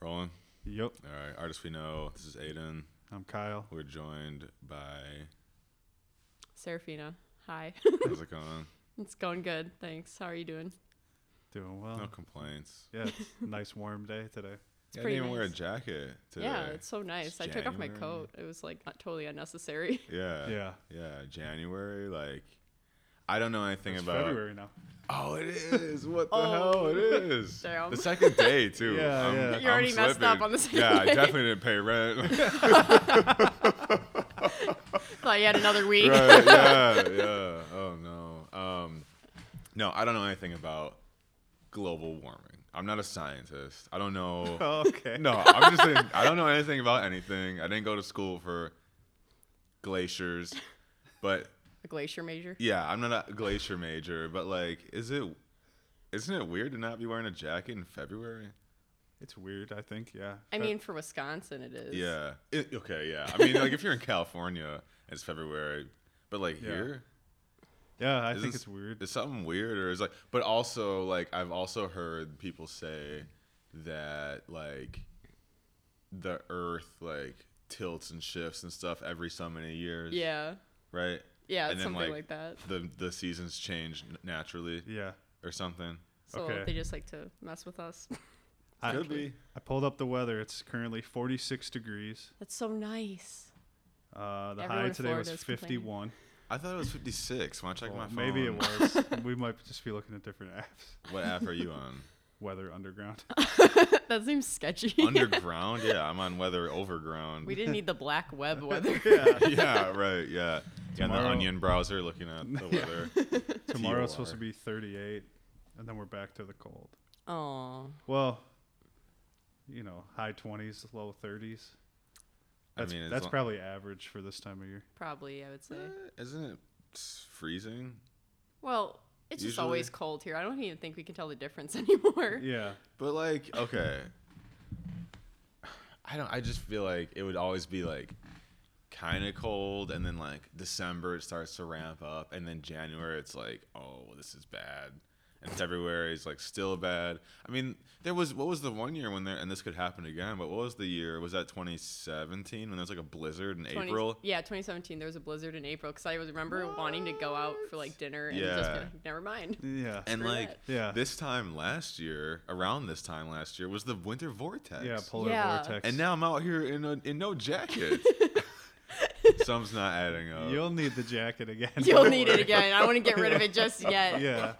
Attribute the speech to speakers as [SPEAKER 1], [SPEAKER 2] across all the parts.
[SPEAKER 1] Rolling.
[SPEAKER 2] Yep.
[SPEAKER 1] All right. Artists we know. This is Aidan.
[SPEAKER 2] I'm Kyle.
[SPEAKER 1] We're joined by.
[SPEAKER 3] Seraphina. Hi.
[SPEAKER 1] How's it going?
[SPEAKER 3] it's going good. Thanks. How are you doing?
[SPEAKER 2] Doing well.
[SPEAKER 1] No complaints.
[SPEAKER 2] Yeah, it's a nice warm day today.
[SPEAKER 1] I
[SPEAKER 3] pretty
[SPEAKER 1] didn't even wear a jacket today.
[SPEAKER 3] Yeah, it's so nice.
[SPEAKER 1] It's
[SPEAKER 3] I took off my
[SPEAKER 1] January.
[SPEAKER 3] coat. It was like not totally unnecessary.
[SPEAKER 1] Yeah.
[SPEAKER 2] Yeah.
[SPEAKER 1] Yeah. January. Like, I don't know anything
[SPEAKER 2] It's
[SPEAKER 1] about.
[SPEAKER 2] February now.
[SPEAKER 1] Oh, it is. What the
[SPEAKER 3] Oh,
[SPEAKER 1] hell? It is.
[SPEAKER 3] damn.
[SPEAKER 1] The second day too.
[SPEAKER 2] Yeah,
[SPEAKER 1] I'm-
[SPEAKER 2] yeah.
[SPEAKER 3] You already
[SPEAKER 1] I'm
[SPEAKER 3] messed up on the second
[SPEAKER 1] Yeah, I definitely didn't pay rent.
[SPEAKER 3] Thought you had another week.
[SPEAKER 1] right. Yeah. Yeah. Oh no. Um, no, I don't know anything about global warming. I'm not a scientist. I don't know.
[SPEAKER 2] Oh, okay.
[SPEAKER 1] No, I'm just saying. I don't know anything about anything. I didn't go to school for glaciers, but
[SPEAKER 3] A glacier major.
[SPEAKER 1] yeah, I'm not a glacier major. But like, is it? Isn't it weird to not be wearing a jacket in February?
[SPEAKER 2] It's weird, I think. Yeah.
[SPEAKER 3] I
[SPEAKER 2] Fe-
[SPEAKER 3] mean, for Wisconsin, it is.
[SPEAKER 1] Yeah. It, okay. Yeah. I mean, like if you're in California, it's February, but like
[SPEAKER 2] Yeah.
[SPEAKER 1] here,
[SPEAKER 2] yeah, I think
[SPEAKER 1] s-
[SPEAKER 2] it's weird.
[SPEAKER 1] Is something weird or is like? But also like I've also heard people say that like the Earth like tilts and shifts and stuff every so many years.
[SPEAKER 3] Yeah.
[SPEAKER 1] Right.
[SPEAKER 3] Yeah,
[SPEAKER 1] And
[SPEAKER 3] it's
[SPEAKER 1] then,
[SPEAKER 3] something
[SPEAKER 1] like,
[SPEAKER 3] like, that.
[SPEAKER 1] The the seasons change naturally
[SPEAKER 2] Yeah.
[SPEAKER 1] or something.
[SPEAKER 3] So
[SPEAKER 2] okay.
[SPEAKER 3] they just like to mess with us.
[SPEAKER 2] I,
[SPEAKER 1] Could be.
[SPEAKER 2] I pulled up the weather. It's currently 46 degrees.
[SPEAKER 3] That's so nice.
[SPEAKER 2] Uh, the
[SPEAKER 3] Everyone
[SPEAKER 2] high today was
[SPEAKER 3] Florida is complaining.
[SPEAKER 2] 51.
[SPEAKER 1] I thought it was 56 when I checked
[SPEAKER 2] Well,
[SPEAKER 1] my phone.
[SPEAKER 2] maybe it was. we might just be looking at different apps.
[SPEAKER 1] What app are you on?
[SPEAKER 2] Weather Underground.
[SPEAKER 3] that seems sketchy.
[SPEAKER 1] Underground? Yeah, I'm on Weather Overground.
[SPEAKER 3] we didn't need the black web weather.
[SPEAKER 2] yeah.
[SPEAKER 1] yeah, right. Yeah. Yeah, in the
[SPEAKER 2] Tomorrow-
[SPEAKER 1] Onion browser looking at the
[SPEAKER 2] Yeah.
[SPEAKER 1] weather.
[SPEAKER 2] Tomorrow's supposed to be 38, and then we're back to the cold.
[SPEAKER 3] Oh.
[SPEAKER 2] Well, you know, high 20s, low 30s.
[SPEAKER 1] I
[SPEAKER 2] That's,
[SPEAKER 1] mean, as
[SPEAKER 2] that's
[SPEAKER 1] long-
[SPEAKER 2] probably average for this time of year.
[SPEAKER 3] Probably, I would say.
[SPEAKER 1] Eh, Isn't it s- freezing?
[SPEAKER 3] Well, it's just
[SPEAKER 1] Usually-
[SPEAKER 3] always cold here. I don't even think we can tell the difference anymore.
[SPEAKER 2] Yeah.
[SPEAKER 1] But like, okay. I don't I just feel like it would always be like kind of cold and then like December it starts to ramp up and then January it's like, "Oh, this is bad." And February is like still bad. I mean, there was what was the one year when there and this could happen again, but what was the year? Was that 2017 when there was like a blizzard in
[SPEAKER 3] 20
[SPEAKER 1] April?
[SPEAKER 3] Yeah, 2017. There was a blizzard in April because I was remember wanting to go out for like dinner and just
[SPEAKER 1] Yeah.
[SPEAKER 3] be like, never mind.
[SPEAKER 2] Yeah.
[SPEAKER 1] And
[SPEAKER 3] Screw
[SPEAKER 1] like
[SPEAKER 3] that.
[SPEAKER 2] Yeah.
[SPEAKER 1] this time last year, around this time last year was the winter vortex.
[SPEAKER 2] yeah, polar
[SPEAKER 3] Yeah.
[SPEAKER 2] vortex.
[SPEAKER 1] And now I'm out here in a, in no jacket. Some's not adding up.
[SPEAKER 2] You'll need the jacket again.
[SPEAKER 3] You'll
[SPEAKER 2] don't
[SPEAKER 3] need it again. I wouldn't get rid of it just yet.
[SPEAKER 2] Yeah.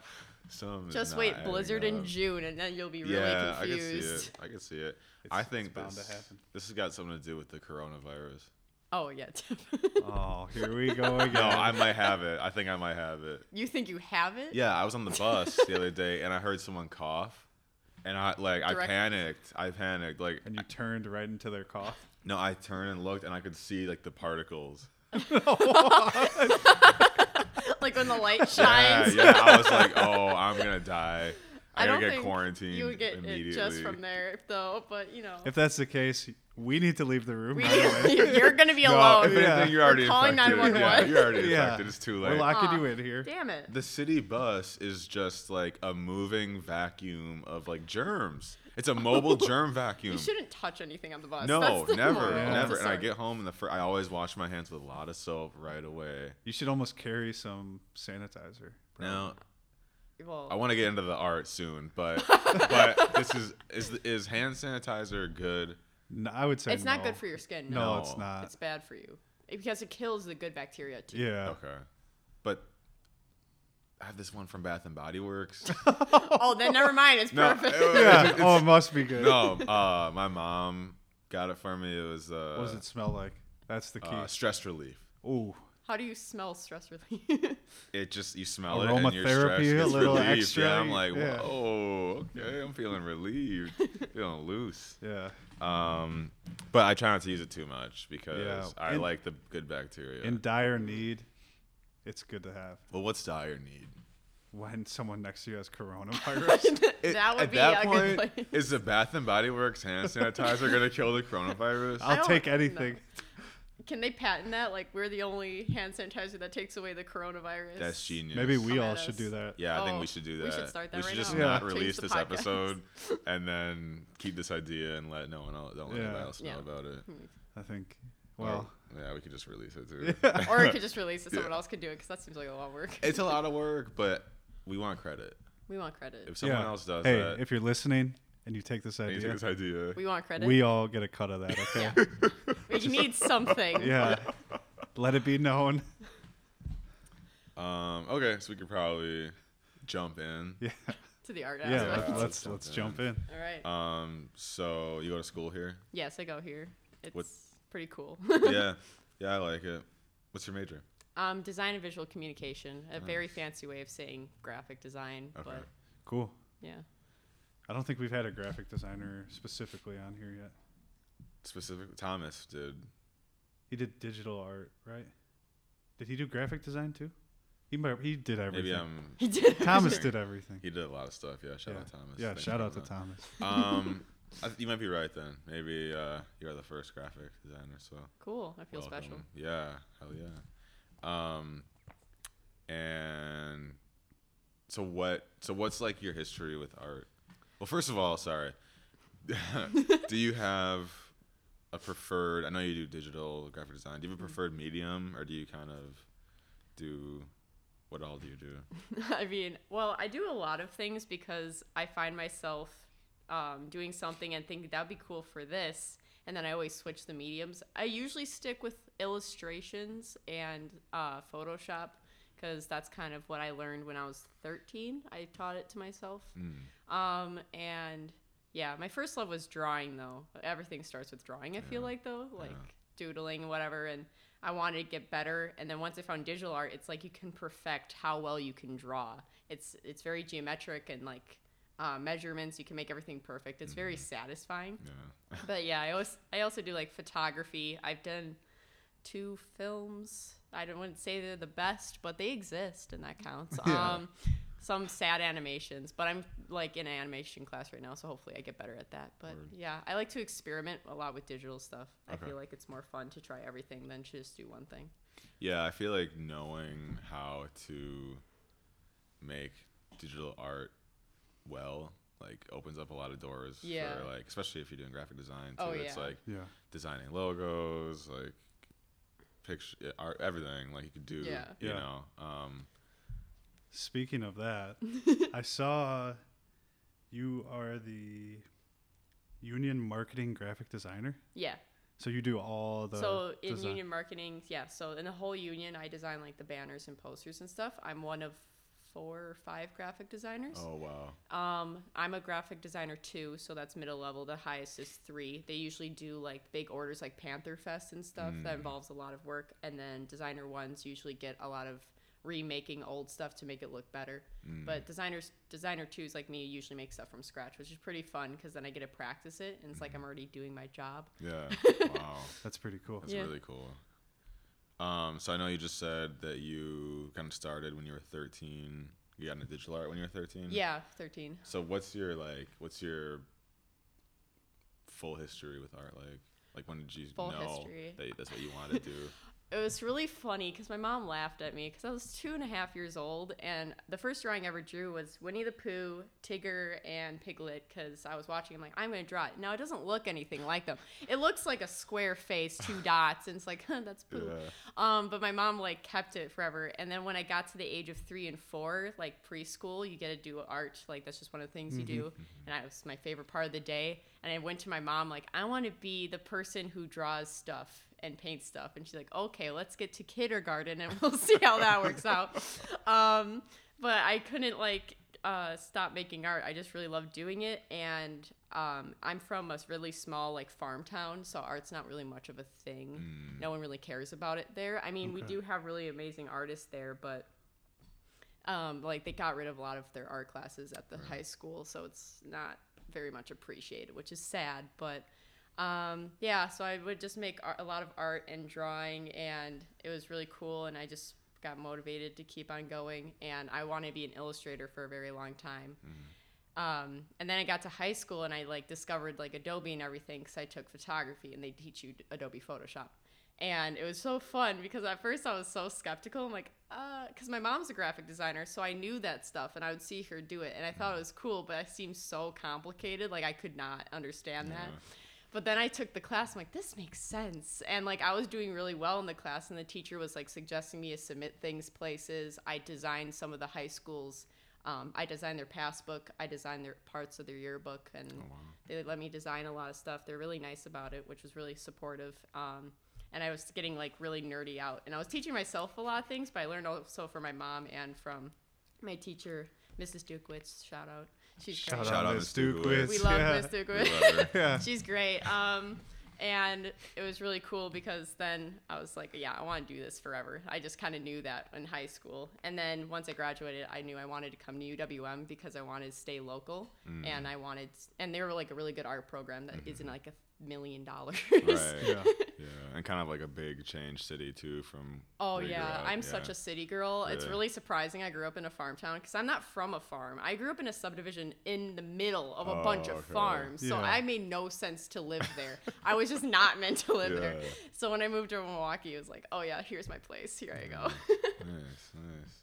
[SPEAKER 1] Some
[SPEAKER 3] Just wait,
[SPEAKER 1] adding
[SPEAKER 3] blizzard in. June, and then you'll be really
[SPEAKER 1] yeah, I can see it. I can see it.
[SPEAKER 2] It's,
[SPEAKER 1] I think
[SPEAKER 2] it's bound
[SPEAKER 1] this,
[SPEAKER 2] to happen.
[SPEAKER 1] this has got something to do with the coronavirus.
[SPEAKER 3] Oh yeah.
[SPEAKER 2] Oh, here we go again.
[SPEAKER 1] No, I might have it. I think I might have it.
[SPEAKER 3] you think you have it?
[SPEAKER 1] Yeah, I was on the bus the other day and I heard someone cough, and I like I
[SPEAKER 3] Direct-
[SPEAKER 1] panicked. I panicked. Like
[SPEAKER 2] and you turned right into their cough.
[SPEAKER 1] No, I turned and looked and I could see like the particles.
[SPEAKER 3] like when the light shines.
[SPEAKER 1] Yeah,
[SPEAKER 3] shines.
[SPEAKER 1] yeah. I was like, oh, I'm gonna die. I,
[SPEAKER 3] I don't
[SPEAKER 1] get
[SPEAKER 3] think
[SPEAKER 1] quarantined
[SPEAKER 3] You would get
[SPEAKER 1] immediately.
[SPEAKER 3] it just from there, though. But you know,
[SPEAKER 2] If that's the case, we need to leave the room.
[SPEAKER 3] we, you're gonna be
[SPEAKER 1] No,
[SPEAKER 3] alone.
[SPEAKER 1] if anything,
[SPEAKER 2] Yeah.
[SPEAKER 1] you're already
[SPEAKER 3] We're calling
[SPEAKER 1] infected.
[SPEAKER 3] 911.
[SPEAKER 1] Yeah, you're already
[SPEAKER 2] Yeah.
[SPEAKER 1] infected. It's too late.
[SPEAKER 2] We're locking
[SPEAKER 3] Aw,
[SPEAKER 2] you in here.
[SPEAKER 3] Damn it.
[SPEAKER 1] The city bus is just like a moving vacuum of like germs. It's a mobile germ vacuum.
[SPEAKER 3] You shouldn't touch anything on the bus.
[SPEAKER 1] No,
[SPEAKER 3] That's the
[SPEAKER 1] never,
[SPEAKER 3] moral
[SPEAKER 2] Yeah.
[SPEAKER 1] never. And I get home and the fir- I always wash my hands with a lot of soap right away.
[SPEAKER 2] You should almost carry some sanitizer.
[SPEAKER 1] Now
[SPEAKER 3] Well,
[SPEAKER 1] I want to get into the art soon, but but this is is is hand sanitizer good?
[SPEAKER 2] No, I would say
[SPEAKER 3] it's not
[SPEAKER 2] no.
[SPEAKER 3] good for your skin.
[SPEAKER 2] No,
[SPEAKER 3] No,
[SPEAKER 2] it's not.
[SPEAKER 3] it's bad for you because it kills the good bacteria too.
[SPEAKER 2] yeah.
[SPEAKER 1] Okay, but I have this one from Bath and Body Works.
[SPEAKER 3] Oh, then never mind. It's
[SPEAKER 1] No,
[SPEAKER 3] perfect.
[SPEAKER 1] it-
[SPEAKER 2] Yeah.
[SPEAKER 1] It's-
[SPEAKER 2] oh, it must be good.
[SPEAKER 1] no, uh, my mom got it for me. It was uh,
[SPEAKER 2] What does it smell like? That's the key.
[SPEAKER 1] uh, stress relief.
[SPEAKER 2] Ooh.
[SPEAKER 3] How do you smell stress relief?
[SPEAKER 1] It just you smell it and your
[SPEAKER 2] Aromatherapy,
[SPEAKER 1] stress
[SPEAKER 2] a little
[SPEAKER 1] relieved.
[SPEAKER 2] extra,
[SPEAKER 1] Yeah, I'm like,
[SPEAKER 2] yeah.
[SPEAKER 1] whoa, okay, I'm feeling relieved, feeling loose.
[SPEAKER 2] Yeah.
[SPEAKER 1] Um, but I try not to use it too much because
[SPEAKER 2] Yeah,
[SPEAKER 1] I
[SPEAKER 2] in-
[SPEAKER 1] like the good bacteria.
[SPEAKER 2] In dire need, it's good to have.
[SPEAKER 1] well, what's dire need?
[SPEAKER 2] When someone next to you has coronavirus.
[SPEAKER 1] It-
[SPEAKER 3] that would
[SPEAKER 1] at
[SPEAKER 3] be
[SPEAKER 1] that
[SPEAKER 3] a
[SPEAKER 1] point,
[SPEAKER 3] good place.
[SPEAKER 1] Is the Bath and Body Works hand sanitizer gonna kill the coronavirus?
[SPEAKER 2] I'll take
[SPEAKER 3] know.
[SPEAKER 2] anything.
[SPEAKER 3] Can they patent that? Like we're the only hand sanitizer that takes away the coronavirus.
[SPEAKER 1] That's genius.
[SPEAKER 2] Maybe we
[SPEAKER 3] Come
[SPEAKER 2] all should do that.
[SPEAKER 1] Yeah, I think
[SPEAKER 3] Oh,
[SPEAKER 1] we should do that.
[SPEAKER 3] we should start that
[SPEAKER 1] We should
[SPEAKER 3] right
[SPEAKER 1] just
[SPEAKER 3] now.
[SPEAKER 1] not
[SPEAKER 3] Change
[SPEAKER 1] release this
[SPEAKER 3] podcast.
[SPEAKER 1] episode and then keep this idea and let no one else, don't let
[SPEAKER 2] Yeah.
[SPEAKER 1] anybody else know
[SPEAKER 3] Yeah.
[SPEAKER 1] about it. Hmm.
[SPEAKER 2] I think.
[SPEAKER 1] Or-
[SPEAKER 2] Well,
[SPEAKER 1] yeah, we could just release it too.
[SPEAKER 3] or we could just release it. Someone
[SPEAKER 1] Yeah.
[SPEAKER 3] else could do it because that seems like a lot of work.
[SPEAKER 1] it's a lot of work, but we want credit.
[SPEAKER 3] We want credit.
[SPEAKER 1] If someone
[SPEAKER 2] yeah.
[SPEAKER 1] else does
[SPEAKER 2] hey,
[SPEAKER 1] that,
[SPEAKER 2] if you're listening and you take this
[SPEAKER 1] and you
[SPEAKER 2] idea,
[SPEAKER 1] take this idea,
[SPEAKER 3] We want credit.
[SPEAKER 2] we all get a cut of that. Okay.
[SPEAKER 3] Yeah. we need something.
[SPEAKER 2] yeah. Let it be known.
[SPEAKER 1] um, okay, so we could probably jump in.
[SPEAKER 2] Yeah.
[SPEAKER 3] To the art
[SPEAKER 2] Yeah.
[SPEAKER 3] aspect.
[SPEAKER 2] Let's
[SPEAKER 1] let's
[SPEAKER 2] let's,
[SPEAKER 1] jump
[SPEAKER 2] let's
[SPEAKER 1] in.
[SPEAKER 2] jump in.
[SPEAKER 3] All right.
[SPEAKER 1] Um, so you go to school here?
[SPEAKER 3] yes, I go here. It's
[SPEAKER 1] what-
[SPEAKER 3] pretty cool.
[SPEAKER 1] yeah, yeah, I like it. What's your major?
[SPEAKER 3] um, design and visual communication. A very fancy way of saying graphic design.
[SPEAKER 1] Okay.
[SPEAKER 3] But
[SPEAKER 2] Cool.
[SPEAKER 3] yeah.
[SPEAKER 2] I don't think we've had a graphic designer specifically on here yet.
[SPEAKER 1] Specific Thomas did.
[SPEAKER 2] He did digital art, right? Did he do graphic design too? He might, he did everything.
[SPEAKER 1] Maybe I'm.
[SPEAKER 3] He did.
[SPEAKER 2] Thomas
[SPEAKER 1] everything.
[SPEAKER 2] did everything.
[SPEAKER 1] He did a lot of stuff. Yeah, shout
[SPEAKER 2] yeah.
[SPEAKER 1] out Thomas.
[SPEAKER 2] Yeah,
[SPEAKER 1] Thanks
[SPEAKER 2] shout out to
[SPEAKER 1] doing
[SPEAKER 2] Thomas.
[SPEAKER 1] Um, I, you might be right then. Maybe uh, you are the first graphic designer. So
[SPEAKER 3] Cool. I feel special.
[SPEAKER 1] Yeah, hell yeah. Um, and so what? So what's like your history with art? Well, first of all, sorry. do you have a preferred? I know you do digital graphic design. Do you have a
[SPEAKER 3] Mm.
[SPEAKER 1] preferred medium, or do you kind of do? What all do you do?
[SPEAKER 3] I mean, well, I do a lot of things because I find myself um, doing something and think that'd be cool for this, and then I always switch the mediums. I usually stick with illustrations and uh, Photoshop because that's kind of what I learned when I was 13. I taught it to myself.
[SPEAKER 1] Mm.
[SPEAKER 3] Um, and yeah, my first love was drawing though. Everything starts with drawing, I feel like though, like
[SPEAKER 1] Yeah.
[SPEAKER 3] doodling and whatever. And I wanted to get better. And then once I found digital art, it's like you can perfect how well you can draw. It's it's very geometric and like uh, measurements. You can make everything perfect. It's very satisfying.
[SPEAKER 1] Yeah.
[SPEAKER 3] But yeah, I always I also do like photography. I've done two films. I don't want to say they're the best, but they exist and that counts.
[SPEAKER 2] Yeah.
[SPEAKER 3] Um some sad animations, but I'm like in an animation class right now, so hopefully I get better at that. But
[SPEAKER 1] Word.
[SPEAKER 3] yeah, I like to experiment a lot with digital stuff. I feel like it's more fun to try everything than to just do one thing.
[SPEAKER 1] Yeah, I feel like knowing how to make digital art well like opens up a lot of doors
[SPEAKER 3] Yeah.
[SPEAKER 1] for like especially if you're doing graphic design too.
[SPEAKER 3] Oh,
[SPEAKER 1] It's like
[SPEAKER 2] Yeah.
[SPEAKER 1] designing logos, like picture art everything like you could do,
[SPEAKER 3] Yeah.
[SPEAKER 1] you
[SPEAKER 2] Yeah.
[SPEAKER 1] know. Um
[SPEAKER 2] Speaking of that, I saw you are the union marketing graphic designer.
[SPEAKER 3] Yeah.
[SPEAKER 2] So you do all the
[SPEAKER 3] so in
[SPEAKER 2] design-
[SPEAKER 3] union marketing, yeah. So in the whole union, I design like the banners and posters and stuff. I'm one of four or five graphic designers.
[SPEAKER 1] oh wow.
[SPEAKER 3] Um, I'm a graphic designer too, so that's middle level. The highest is three. They usually do like big orders like Panther Fest and stuff that
[SPEAKER 1] Mm.
[SPEAKER 3] involves a lot of work. And then designer ones usually get a lot of remaking old stuff to make it look better.
[SPEAKER 1] Mm.
[SPEAKER 3] But designers, designer twos like me usually make stuff from scratch, which is pretty fun because then I get to practice it and it's like I'm already doing my job.
[SPEAKER 1] Yeah. wow.
[SPEAKER 2] That's pretty cool.
[SPEAKER 1] That's
[SPEAKER 3] Yeah.
[SPEAKER 1] really cool. Um, so I know you just said that you kind of started when you were 13. You got into digital art when you were 13.
[SPEAKER 3] Yeah, 13.
[SPEAKER 1] So what's your like? What's your full history with art like? Like when did you
[SPEAKER 3] Full
[SPEAKER 1] know
[SPEAKER 3] history.
[SPEAKER 1] that that's what you wanted to do?
[SPEAKER 3] It was really funny because my mom laughed at me because I was two and a half years old, and the first drawing I ever drew was Winnie the Pooh, Tigger, and Piglet because I was watching. I'm like, I'm gonna draw it. Now it doesn't look anything like them. It looks like a square face, two dots, and it's like, huh, that's Pooh.
[SPEAKER 1] yeah.
[SPEAKER 3] Um, but my mom like kept it forever, and then when I got to the age of three and four, like preschool, you get to do art. Like that's just one of the things you do, and that was my favorite part of the day. And I went to my mom like, I want to be the person who draws stuff and paint stuff, and she's like, okay, let's get to kindergarten and we'll see how that works out. Um, but I couldn't like uh, stop making art. I just really loved doing it, and um, I'm from a really small like farm town, so art's not really much of a thing.
[SPEAKER 1] Mm.
[SPEAKER 3] No one really cares about it there. I mean, we do have really amazing artists there, but um, like they got rid of a lot of their art classes at the
[SPEAKER 1] Right.
[SPEAKER 3] high school, so it's not very much appreciated, which is sad. But um, yeah, so I would just make a lot of art and drawing, and it was really cool. And I just got motivated to keep on going, and I wanted to be an illustrator for a very long time. Um, and then I got to high school and I like discovered like Adobe and everything because I took photography and they teach you Adobe Photoshop. and it was so fun because at first I was so skeptical. I'm like, uh, because my mom's a graphic designer, so I knew that stuff, and I would see her do it, and I thought it was cool, but it seemed so complicated. Like I could not understand that. But then I took the class. I'm like, this makes sense. And like, I was doing really well in the class, and the teacher was like suggesting me to submit things places. I designed some of the high schools. Um, I designed their passbook. I designed their parts of their yearbook, and
[SPEAKER 1] Oh, wow.
[SPEAKER 3] they let me design a lot of stuff. They're really nice about it, which was really supportive. Um, and I was getting like really nerdy out, and I was teaching myself a lot of things, but I learned also from my mom and from my teacher, Mrs. Dukewitz. Shout out. She's
[SPEAKER 2] Shout,
[SPEAKER 3] great.
[SPEAKER 1] Shout
[SPEAKER 2] out
[SPEAKER 1] out
[SPEAKER 2] Miss
[SPEAKER 1] Miss
[SPEAKER 2] Dukewitz.
[SPEAKER 1] Dukewitz.
[SPEAKER 3] We love
[SPEAKER 2] yeah.
[SPEAKER 3] Miss
[SPEAKER 1] We
[SPEAKER 3] Dukewitz.
[SPEAKER 1] love her.
[SPEAKER 2] Yeah.
[SPEAKER 3] She's great. Um, and it was really cool because then I was like, yeah, I want to do this forever. I just kind of knew that in high school. And then once I graduated, I knew I wanted to come to UWM because I wanted to stay local.
[SPEAKER 1] Mm.
[SPEAKER 3] And I wanted, and they were like a really good art program that not like a million dollars.
[SPEAKER 1] Right.
[SPEAKER 2] Yeah.
[SPEAKER 1] Yeah, and kind of like a big change city too from.
[SPEAKER 3] Oh
[SPEAKER 1] where you grew
[SPEAKER 3] yeah,
[SPEAKER 1] up,
[SPEAKER 3] I'm
[SPEAKER 1] yeah.
[SPEAKER 3] such a city girl. It's
[SPEAKER 1] Really?
[SPEAKER 3] really surprising. I grew up in a farm town because I'm not from a farm. I grew up in a subdivision in the middle of a
[SPEAKER 1] Oh,
[SPEAKER 3] bunch of
[SPEAKER 1] okay.
[SPEAKER 3] farms, so
[SPEAKER 2] Yeah.
[SPEAKER 3] I made no sense to live there. I was just not meant to live there. So when I moved to Milwaukee, it was like, oh yeah, here's my place. Here I go.
[SPEAKER 1] nice, nice.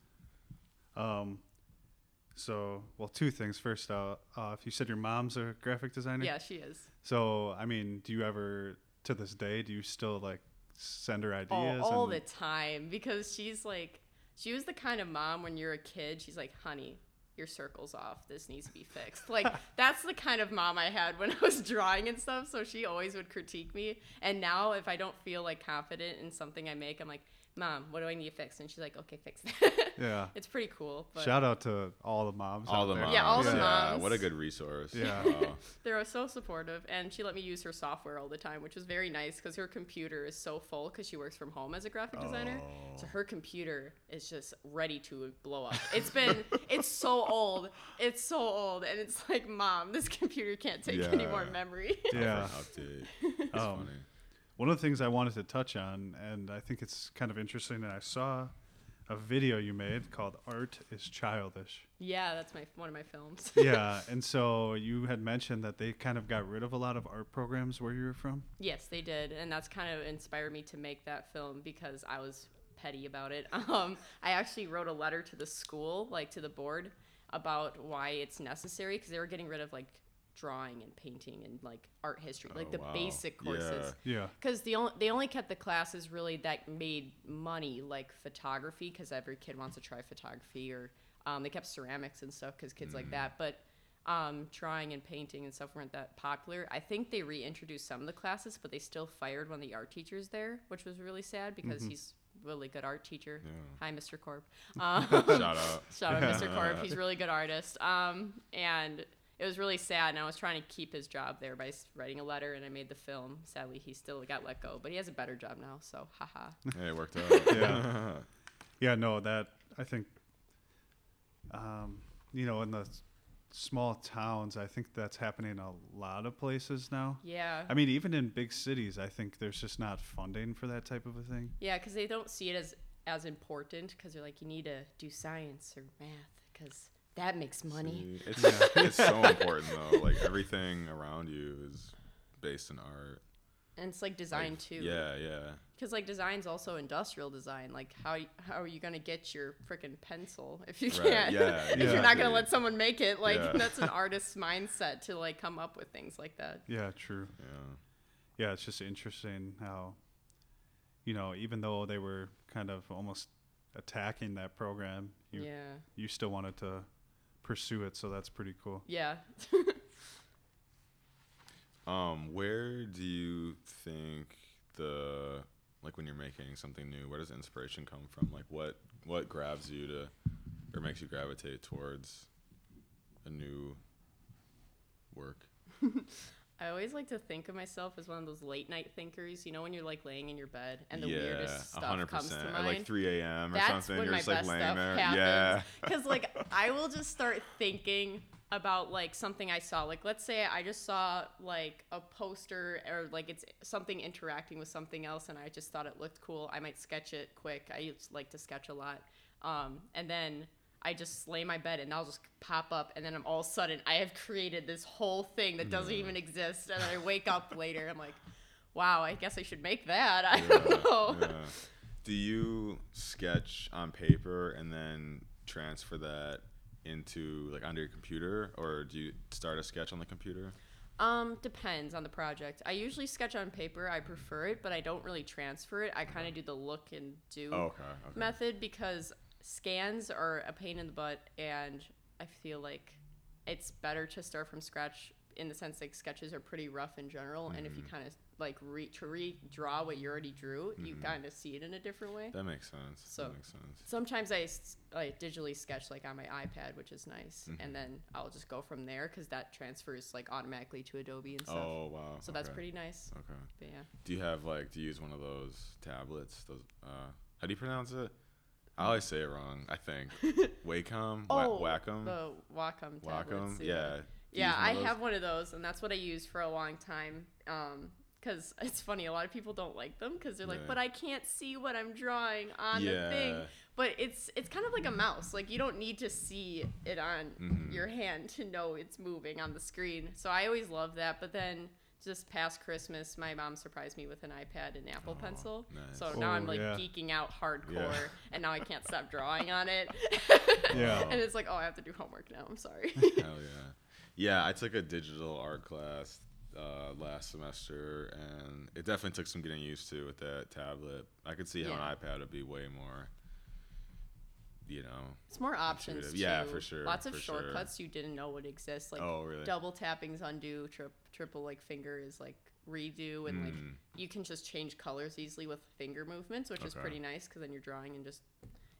[SPEAKER 2] Um, so, well, two things. First, uh, uh, if you said your mom's a graphic designer,
[SPEAKER 3] yeah, she is.
[SPEAKER 2] So, I mean, do you ever, to this day, do you still like send her
[SPEAKER 3] Oh,
[SPEAKER 2] ideas?
[SPEAKER 3] all
[SPEAKER 2] and-
[SPEAKER 3] the time because she's like, she was the kind of mom when you're a kid. She's like, honey. Your circle's off. This needs to be fixed. Like that's the kind of mom I had when I was drawing and stuff. So she always would critique me. And now if I don't feel like confident in something I make, I'm like, Mom, what do I need to fix? And she's like, Okay, fix that.
[SPEAKER 2] Yeah.
[SPEAKER 3] it's pretty cool. But
[SPEAKER 2] Shout out to all the moms.
[SPEAKER 1] All
[SPEAKER 2] out
[SPEAKER 1] the
[SPEAKER 2] there.
[SPEAKER 1] moms.
[SPEAKER 3] Yeah, all the
[SPEAKER 1] yeah,
[SPEAKER 3] moms.
[SPEAKER 1] What a good resource.
[SPEAKER 2] Yeah.
[SPEAKER 1] Wow.
[SPEAKER 3] they're so supportive, and she let me use her software all the time, which was very nice because her computer is so full because she works from home as a graphic designer.
[SPEAKER 1] Oh.
[SPEAKER 3] So her computer is just ready to blow up. It's been, it's so old, it's so old, and it's like, mom, this computer can't take any more memory.
[SPEAKER 2] Yeah.
[SPEAKER 1] Update. That's
[SPEAKER 2] Um,
[SPEAKER 1] funny.
[SPEAKER 2] One of the things I wanted to touch on, and I think it's kind of interesting, that I saw a video you made called "Art is Childish."
[SPEAKER 3] yeah, that's my one of my films.
[SPEAKER 2] yeah, and so you had mentioned that they kind of got rid of a lot of art programs where you were from.
[SPEAKER 3] Yes, they did, and that's kind of inspired me to make that film because I was petty about it. Um, I actually wrote a letter to the school, like to the board, about why it's necessary because they were getting rid of like drawing and painting and like art history, like
[SPEAKER 1] Oh,
[SPEAKER 3] the
[SPEAKER 1] wow.
[SPEAKER 3] basic courses.
[SPEAKER 2] Yeah,
[SPEAKER 3] Because the only they only kept the classes really that made money, like photography, because every kid wants to try photography, or um, they kept ceramics and stuff because kids like that. But um, drawing and painting and stuff weren't that popular. I think they reintroduced some of the classes, but they still fired one of the art teachers there, which was really sad because he's really good art teacher.
[SPEAKER 1] Yeah.
[SPEAKER 3] Hi, Mr. Corp. Um,
[SPEAKER 1] Shout out.
[SPEAKER 3] Shout out Mr. Corp. He's a really good artist. Um, and it was really sad. And I was trying to keep his job there by writing a letter, and I made the film. Sadly, he still got let go, but he has a better job now. So, haha.
[SPEAKER 1] Hey, it worked out.
[SPEAKER 2] Yeah. yeah. No, that I think, um, you know, in the small towns, I think that's happening in a lot of places now.
[SPEAKER 3] Yeah.
[SPEAKER 2] I mean, even in big cities, I think there's just not funding for that type of a thing.
[SPEAKER 3] Yeah, because they don't see it as as important because they're like, you need to do science or math because that makes money.
[SPEAKER 1] See, It's, it's so important though. Like everything around you is based in art.
[SPEAKER 3] And it's like design
[SPEAKER 1] Like,
[SPEAKER 3] too.
[SPEAKER 1] Yeah, yeah.
[SPEAKER 3] Because like design's also industrial design. Like how how are you gonna get your freaking pencil if you
[SPEAKER 1] Right,
[SPEAKER 3] can't?
[SPEAKER 1] yeah,
[SPEAKER 3] if you're not gonna let someone make it, like
[SPEAKER 1] Yeah.
[SPEAKER 3] that's an artist's mindset to like come up with things like that.
[SPEAKER 2] Yeah, true.
[SPEAKER 1] Yeah.
[SPEAKER 2] Yeah, it's just interesting how, you know, even though they were kind of almost attacking that program, you
[SPEAKER 3] yeah.
[SPEAKER 2] you still wanted to pursue it. So that's pretty cool.
[SPEAKER 3] Yeah.
[SPEAKER 1] Um, where do you think the like when you're making something new, where does inspiration come from? Like what what grabs you to or makes you gravitate towards a new work?
[SPEAKER 3] I always like to think of myself as one of those late night thinkers. You know, when you're like laying in your bed and the
[SPEAKER 1] yeah,
[SPEAKER 3] weirdest stuff
[SPEAKER 1] hundred
[SPEAKER 3] comes to mind.
[SPEAKER 1] At like three AM or
[SPEAKER 3] That's
[SPEAKER 1] something.
[SPEAKER 3] when
[SPEAKER 1] You're
[SPEAKER 3] my
[SPEAKER 1] just like
[SPEAKER 3] best
[SPEAKER 1] laying
[SPEAKER 3] stuff
[SPEAKER 1] there.
[SPEAKER 3] happens.
[SPEAKER 1] Yeah.
[SPEAKER 3] Because like I will just start thinking about like something I saw. Like let's say I just saw like a poster or like it's something interacting with something else, and I just thought it looked cool. I might sketch it quick. I used like to sketch a lot, um, and then. I just lay in my bed and I'll just pop up, and then I'm all of a sudden I have created this whole thing that doesn't even exist, and I wake up later. I'm like, wow, I guess I should make that. I don't know.
[SPEAKER 1] yeah. Do you sketch on paper and then transfer that into like onto your computer, or do you start a sketch on the computer?
[SPEAKER 3] Um, depends on the project. I usually sketch on paper. I prefer it, but I don't really transfer it. I kind of do the look and do
[SPEAKER 1] Oh, okay. okay.
[SPEAKER 3] method because scans are a pain in the butt, and I feel like it's better to start from scratch in the sense like sketches are pretty rough in general, and if you mm-hmm. kind of like re- to redraw what you already drew, you mm-hmm. kind of see it in a different way.
[SPEAKER 1] That makes sense.
[SPEAKER 3] So-
[SPEAKER 1] that makes sense.
[SPEAKER 3] Sometimes I, I digitally sketch like on my iPad, which is nice, and mm-hmm. then I'll just go from there because that transfers like automatically to Adobe and stuff.
[SPEAKER 1] Oh wow.
[SPEAKER 3] so that's
[SPEAKER 1] okay.
[SPEAKER 3] pretty nice.
[SPEAKER 1] Okay.
[SPEAKER 3] But yeah.
[SPEAKER 1] Do you have like do you use one of those tablets? Those uh, how do you pronounce it? I always say it wrong. I think Wacom,
[SPEAKER 3] Oh,
[SPEAKER 1] Wacom,
[SPEAKER 3] the Wacom.
[SPEAKER 1] Wacom. Yeah.
[SPEAKER 3] Yeah, I have one of those, and that's what I used for a long time. Um, because it's funny, a lot of people don't like them because they're like,
[SPEAKER 1] Yeah.
[SPEAKER 3] "But I can't see what I'm drawing on
[SPEAKER 1] Yeah.
[SPEAKER 3] the thing." But it's it's kind of like a mouse. Like you don't need to see it on
[SPEAKER 1] Mhm.
[SPEAKER 3] your hand to know it's moving on the screen. So I always love that. But then just past Christmas, my mom surprised me with an iPad and Apple
[SPEAKER 1] Oh,
[SPEAKER 3] Pencil.
[SPEAKER 1] nice.
[SPEAKER 3] So now I'm
[SPEAKER 2] Oh,
[SPEAKER 3] like
[SPEAKER 2] yeah.
[SPEAKER 3] geeking out hardcore,
[SPEAKER 1] Yeah.
[SPEAKER 3] and now I can't stop drawing on it.
[SPEAKER 2] Yeah.
[SPEAKER 3] and it's like, oh, I have to do homework now. I'm sorry.
[SPEAKER 1] Hell yeah. Yeah, I took a digital art class uh, last semester, and it definitely took some getting used to with that tablet. I could see how
[SPEAKER 3] Yeah.
[SPEAKER 1] an iPad would be way more, you know.
[SPEAKER 3] It's more options.
[SPEAKER 1] Intuitive. Yeah, for sure,
[SPEAKER 3] Lots of
[SPEAKER 1] for sure.
[SPEAKER 3] shortcuts you didn't know would exist. Like
[SPEAKER 1] oh, really?
[SPEAKER 3] double tapping's undo, tri- triple like finger is like redo, and like
[SPEAKER 1] Mm.
[SPEAKER 3] you can just change colors easily with finger movements, which is pretty nice because then you're drawing and just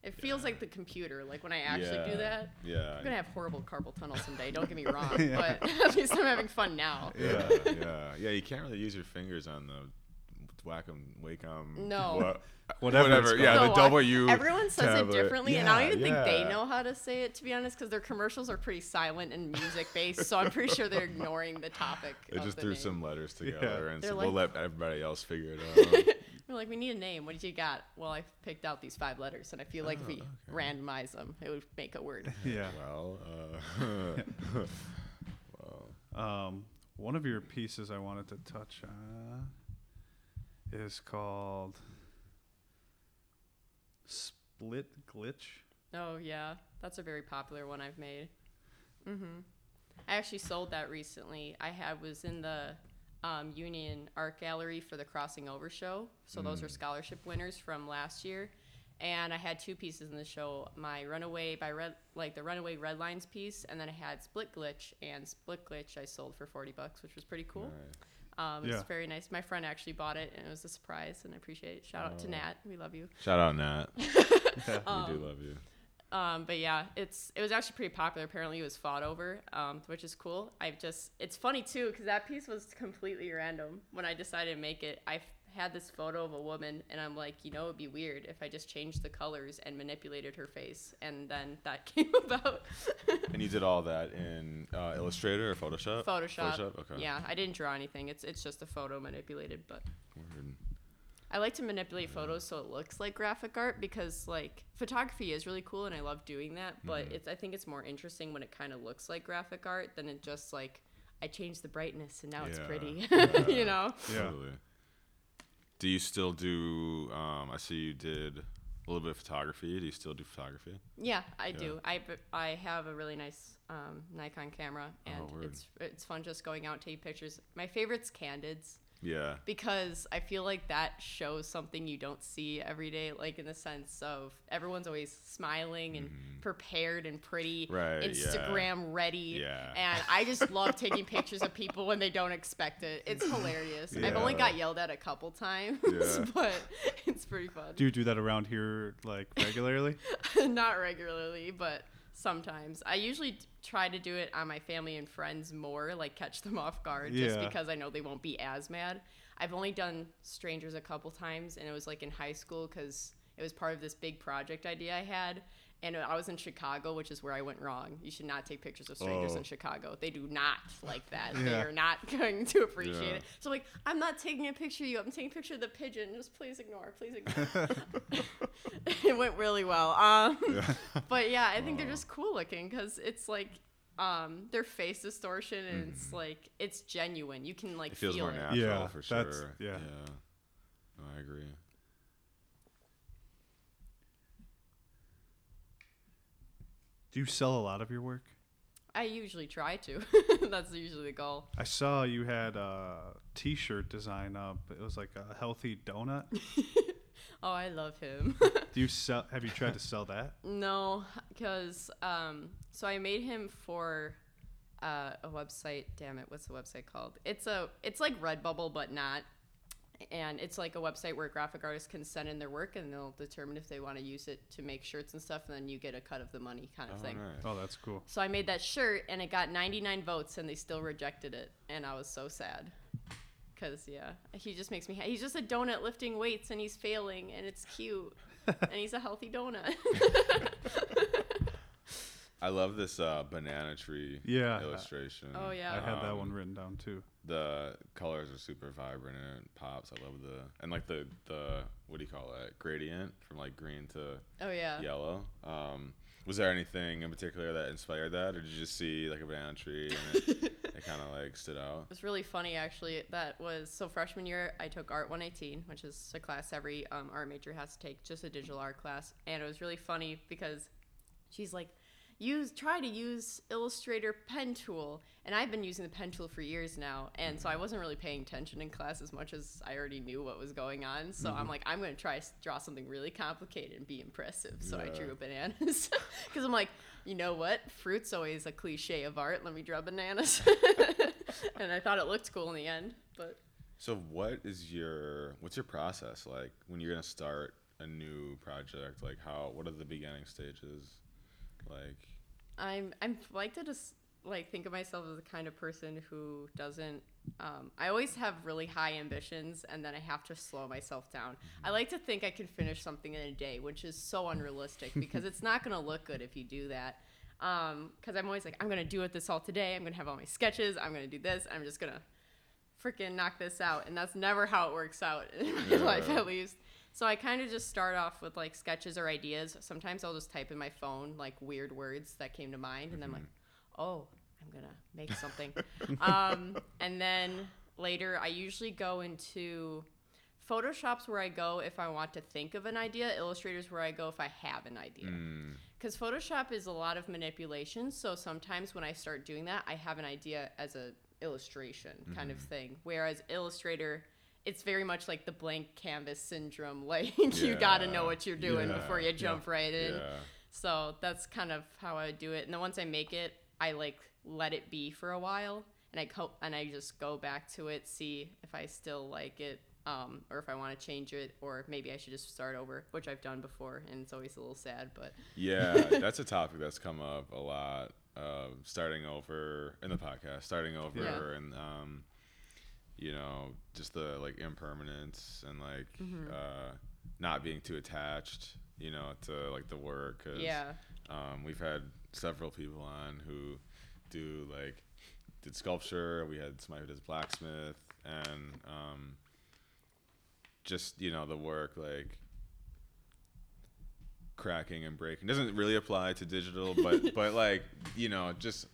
[SPEAKER 3] it feels
[SPEAKER 1] Yeah.
[SPEAKER 3] like the computer. Like when I actually
[SPEAKER 1] yeah.
[SPEAKER 3] do that.
[SPEAKER 1] Yeah.
[SPEAKER 3] I'm gonna have horrible carpal tunnel someday. Don't get me wrong,
[SPEAKER 2] Yeah.
[SPEAKER 3] but at least I'm having fun now.
[SPEAKER 1] yeah, yeah, yeah. You can't really use your fingers on the Wacom, Wacom.
[SPEAKER 3] No.
[SPEAKER 1] Wha-
[SPEAKER 2] Whatever it's
[SPEAKER 1] whatever. Yeah,
[SPEAKER 3] The
[SPEAKER 1] the
[SPEAKER 3] Wa-
[SPEAKER 1] W.
[SPEAKER 3] Everyone says
[SPEAKER 1] tablet.
[SPEAKER 3] it differently, and I don't even
[SPEAKER 1] Yeah,
[SPEAKER 3] think they know how to say it. To be honest, because their commercials are pretty silent and music based, so I'm pretty sure they're ignoring the topic.
[SPEAKER 1] They just
[SPEAKER 3] the
[SPEAKER 1] threw
[SPEAKER 3] name.
[SPEAKER 1] some letters together, and
[SPEAKER 3] They're
[SPEAKER 1] so
[SPEAKER 3] like-
[SPEAKER 1] we'll let everybody else figure it out.
[SPEAKER 3] We're like, we need a name. What did you got? Well, I picked out these five letters, and I feel like if
[SPEAKER 1] Oh,
[SPEAKER 3] we
[SPEAKER 1] okay.
[SPEAKER 3] randomize them, it would make a word.
[SPEAKER 2] Yeah.
[SPEAKER 1] well, uh, well,
[SPEAKER 2] Um, one of your pieces I wanted to touch on is called Split Glitch.
[SPEAKER 3] Oh yeah, that's a very popular one I've made. hmm I actually sold that recently. I had was in the um, Union Art Gallery for the Crossing Over show. So those are scholarship winners from last year. And I had two pieces in the show: my Runaway by Red, like the Runaway Red Lines piece, and then I had Split Glitch. And Split Glitch I sold for forty bucks, which was pretty cool.
[SPEAKER 1] alright.
[SPEAKER 3] Um, it's
[SPEAKER 2] Yeah.
[SPEAKER 3] very nice. My friend actually bought it, and it was a surprise, and I appreciate it. Shout out to
[SPEAKER 1] Oh.
[SPEAKER 3] Nat, we love you.
[SPEAKER 1] Shout out Nat. we
[SPEAKER 3] Um,
[SPEAKER 1] do love you.
[SPEAKER 3] Um, but yeah, it's it was actually pretty popular. Apparently, it was fought over, um, which is cool. I've just it's funny too because that piece was completely random. When I decided to make it, I f- had this photo of a woman, and I'm like, you know, it'd be weird if I just changed the colors and manipulated her face, and then that came about.
[SPEAKER 1] And you did all that in uh, Illustrator or Photoshop?
[SPEAKER 3] Photoshop.
[SPEAKER 1] Photoshop. Okay.
[SPEAKER 3] Yeah, I didn't draw anything. It's it's just a photo manipulated, but
[SPEAKER 1] Word.
[SPEAKER 3] I like to manipulate photos so it looks like graphic art because like photography is really cool and I love doing that, but
[SPEAKER 1] Mm-hmm.
[SPEAKER 3] it's I think it's more interesting when it kind of looks like graphic art than it just like I changed the brightness and now it's pretty.
[SPEAKER 1] yeah.
[SPEAKER 3] you know.
[SPEAKER 2] Yeah.
[SPEAKER 1] Totally. Do you still do? Um, I see you did a little bit of photography. Do you still do photography?
[SPEAKER 3] Yeah, I
[SPEAKER 1] Yeah.
[SPEAKER 3] do. I have a really nice um, Nikon camera and
[SPEAKER 1] Oh,
[SPEAKER 3] it's it's fun just going out and taking pictures. My favorite's candids.
[SPEAKER 1] Yeah.
[SPEAKER 3] because I feel like that shows something you don't see every day, like in the sense of everyone's always smiling and prepared and pretty,
[SPEAKER 1] Mm-hmm. Right, yeah.
[SPEAKER 3] Instagram ready.
[SPEAKER 1] Yeah.
[SPEAKER 3] And I just love taking pictures of people when they don't expect it. It's hilarious. I've only got yelled at a couple times,
[SPEAKER 1] Yeah.
[SPEAKER 3] but it's pretty fun.
[SPEAKER 2] Do you do that around here like regularly?
[SPEAKER 3] Not regularly, but sometimes. I usually try to do it on my family and friends more, like catch them off guard, just
[SPEAKER 2] Yeah.
[SPEAKER 3] because I know they won't be as mad. I've only done strangers a couple times, and it was like in high school because it was part of this big project idea I had. And I was in Chicago, which is where I went wrong. You should not take pictures of strangers
[SPEAKER 1] Oh.
[SPEAKER 3] in Chicago. They do not like that. They are not going to appreciate
[SPEAKER 1] Yeah.
[SPEAKER 3] it. So like, I'm not taking a picture of you. I'm taking a picture of the pigeon. Just please ignore. Please ignore. it went really well. Um, but yeah, I think they're just cool looking because it's like um their face distortion and it's like it's genuine. You can like
[SPEAKER 1] Mm-hmm. It feels
[SPEAKER 3] feel
[SPEAKER 1] more
[SPEAKER 3] it.
[SPEAKER 1] natural
[SPEAKER 2] Yeah,
[SPEAKER 1] for
[SPEAKER 2] that's-
[SPEAKER 1] sure.
[SPEAKER 2] yeah.
[SPEAKER 1] No, I agree.
[SPEAKER 2] Do you sell a lot of your work?
[SPEAKER 3] I usually try to. That's usually the goal.
[SPEAKER 2] I saw you had a T-shirt design up. It was like a healthy donut.
[SPEAKER 3] Oh, I love him.
[SPEAKER 2] Do you sell? Have you tried to sell that?
[SPEAKER 3] no, because um, so I made him for uh, a website. Damn it, what's the website called? It's a it's like Redbubble, but not. And it's like a website where graphic artists can send in their work, and they'll determine if they want to use it to make shirts and stuff, and then you get a cut of the money, kind of
[SPEAKER 1] Oh,
[SPEAKER 3] thing.
[SPEAKER 1] nice.
[SPEAKER 2] Oh, that's cool.
[SPEAKER 3] So I made that shirt, and it got 99 votes, and they still rejected it, and I was so sad. Cause yeah, he just makes me. Ha- he's just a donut lifting weights, and he's failing, and it's cute, and he's a healthy donut.
[SPEAKER 1] I love this uh, banana tree
[SPEAKER 2] Yeah.
[SPEAKER 1] illustration.
[SPEAKER 3] Oh, yeah.
[SPEAKER 2] I had that
[SPEAKER 1] Um,
[SPEAKER 2] one written down too.
[SPEAKER 1] The colors are super vibrant and it pops. I love the and like the the what do you call it gradient from like green to
[SPEAKER 3] oh yeah.
[SPEAKER 1] yellow. Um, was there anything in particular that inspired that, or did you just see like a banana tree and it, it kind of like stood out?
[SPEAKER 3] It was really funny actually. That was so freshman year. I took Art 118, which is a class every um, art major has to take, just a digital art class, and it was really funny because she's like, use try to use Illustrator pen tool, and I've been using the pen tool for years now, and so I mm-hmm. wasn't really paying attention in class as much as I already knew what was going on. So I'm mm-hmm. like, I'm gonna try draw something really complicated and be impressive. So I
[SPEAKER 1] Yeah.
[SPEAKER 3] drew bananas because I'm like, you know what? Fruit's always a cliche of art. Let me draw bananas. and I thought it looked cool in the end. But
[SPEAKER 1] So what is your what's your process like when you're gonna start a new project? Like how what are the beginning stages? Like
[SPEAKER 3] I'm I'm like to just like think of myself as the kind of person who doesn't. Um, I always have really high ambitions, and then I have to slow myself down. I like to think I can finish something in a day, which is so unrealistic because it's not going to look good if you do that. Because I'm always like, I'm going to do it this all today. I'm going to have all my sketches. I'm going to do this. I'm just going to freaking knock this out. And that's never how it works out in my
[SPEAKER 1] Yeah.
[SPEAKER 3] life, at least. So I kind of just start off with like sketches or ideas. Sometimes I'll just type in my phone like weird words that came to mind, and then I'm like, oh, I'm gonna make something. um, and then later, I usually go into Photoshop's where I go if I want to think of an idea. Illustrator's where I go if I have an idea.
[SPEAKER 1] mm,
[SPEAKER 3] Because Photoshop is a lot of manipulation, so sometimes when I start doing that, I have an idea as a illustration kind of thing. Whereas Illustrator, it's very much like the blank canvas syndrome. Like you got to know what you're doing
[SPEAKER 1] Yeah.
[SPEAKER 3] before you jump right in.
[SPEAKER 1] yeah.
[SPEAKER 3] So that's kind of how I do it. And then once I make it, I like let it be for a while, and I co- and I just go back to it, see if I still like it, um, or if I want to change it, or maybe I should just start over, which I've done before, and it's always a little sad, but
[SPEAKER 1] Yeah, that's a topic that's come up a lot. Uh, starting over in the podcast, starting over,
[SPEAKER 3] Yeah.
[SPEAKER 1] and um, you know, just the like impermanence and like
[SPEAKER 3] Mm-hmm.
[SPEAKER 1] uh, not being too attached, you know, to like the work. 'cause,
[SPEAKER 3] yeah,
[SPEAKER 1] Um, we've had several people on who do like did sculpture. We had somebody who does blacksmith, and um, just you know the work like cracking and breaking doesn't really apply to digital, but but like you know just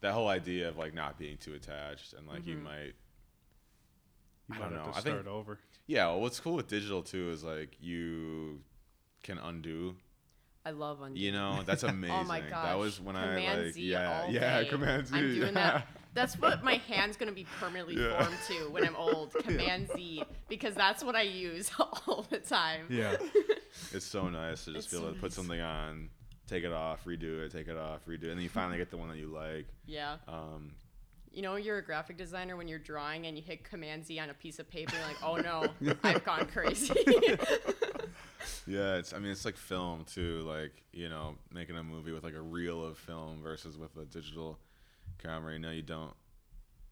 [SPEAKER 1] that whole idea of like not being too attached and like you
[SPEAKER 3] Mhm.
[SPEAKER 1] might
[SPEAKER 2] You
[SPEAKER 1] I don't
[SPEAKER 2] have
[SPEAKER 1] know.
[SPEAKER 2] to
[SPEAKER 1] I think-
[SPEAKER 2] over.
[SPEAKER 1] yeah. Well, what's cool with digital too is like you can undo
[SPEAKER 3] I love undo.
[SPEAKER 1] you know, that's amazing.
[SPEAKER 3] Oh my gosh.
[SPEAKER 1] That was when
[SPEAKER 3] Command
[SPEAKER 1] I like
[SPEAKER 3] Z
[SPEAKER 1] yeah,
[SPEAKER 3] all
[SPEAKER 1] yeah,
[SPEAKER 3] day.
[SPEAKER 1] Command Z.
[SPEAKER 3] I'm doing
[SPEAKER 1] yeah.
[SPEAKER 3] that. That's what my hand's gonna be permanently
[SPEAKER 1] Yeah.
[SPEAKER 3] formed to when I'm old. Command Z, because that's what I use all the time.
[SPEAKER 2] Yeah.
[SPEAKER 1] It's so nice to just
[SPEAKER 3] It's
[SPEAKER 1] be able
[SPEAKER 3] so
[SPEAKER 1] to put something on, take it off, redo it, take it off, redo it, and then you finally get the one that you like.
[SPEAKER 3] Yeah.
[SPEAKER 1] Um,
[SPEAKER 3] You know, you're a graphic designer when you're drawing and you hit Command Z on a piece of paper. You're like, oh no, I've gone crazy.
[SPEAKER 1] yeah, it's I mean it's like film too, like you know making a movie with like a reel of film versus with a digital camera. You know you don't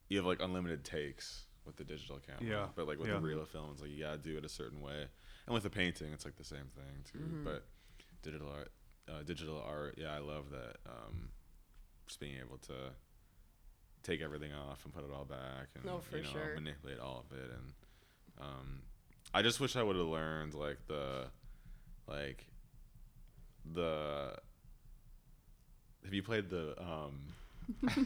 [SPEAKER 1] you have like unlimited takes with the digital camera.
[SPEAKER 2] Yeah,
[SPEAKER 1] But like with
[SPEAKER 2] yeah.
[SPEAKER 1] the reel of film, it's like you gotta do it a certain way. And with the painting, it's like the same thing too.
[SPEAKER 3] Mhm.
[SPEAKER 1] But digital art, uh, digital art, yeah, I love that. Um, just being able to take everything off and put it all back, and
[SPEAKER 3] No, for
[SPEAKER 1] you know
[SPEAKER 3] sure.
[SPEAKER 1] manipulate all of it. And um, I just wish I would have learned like the like the. Have you played the um,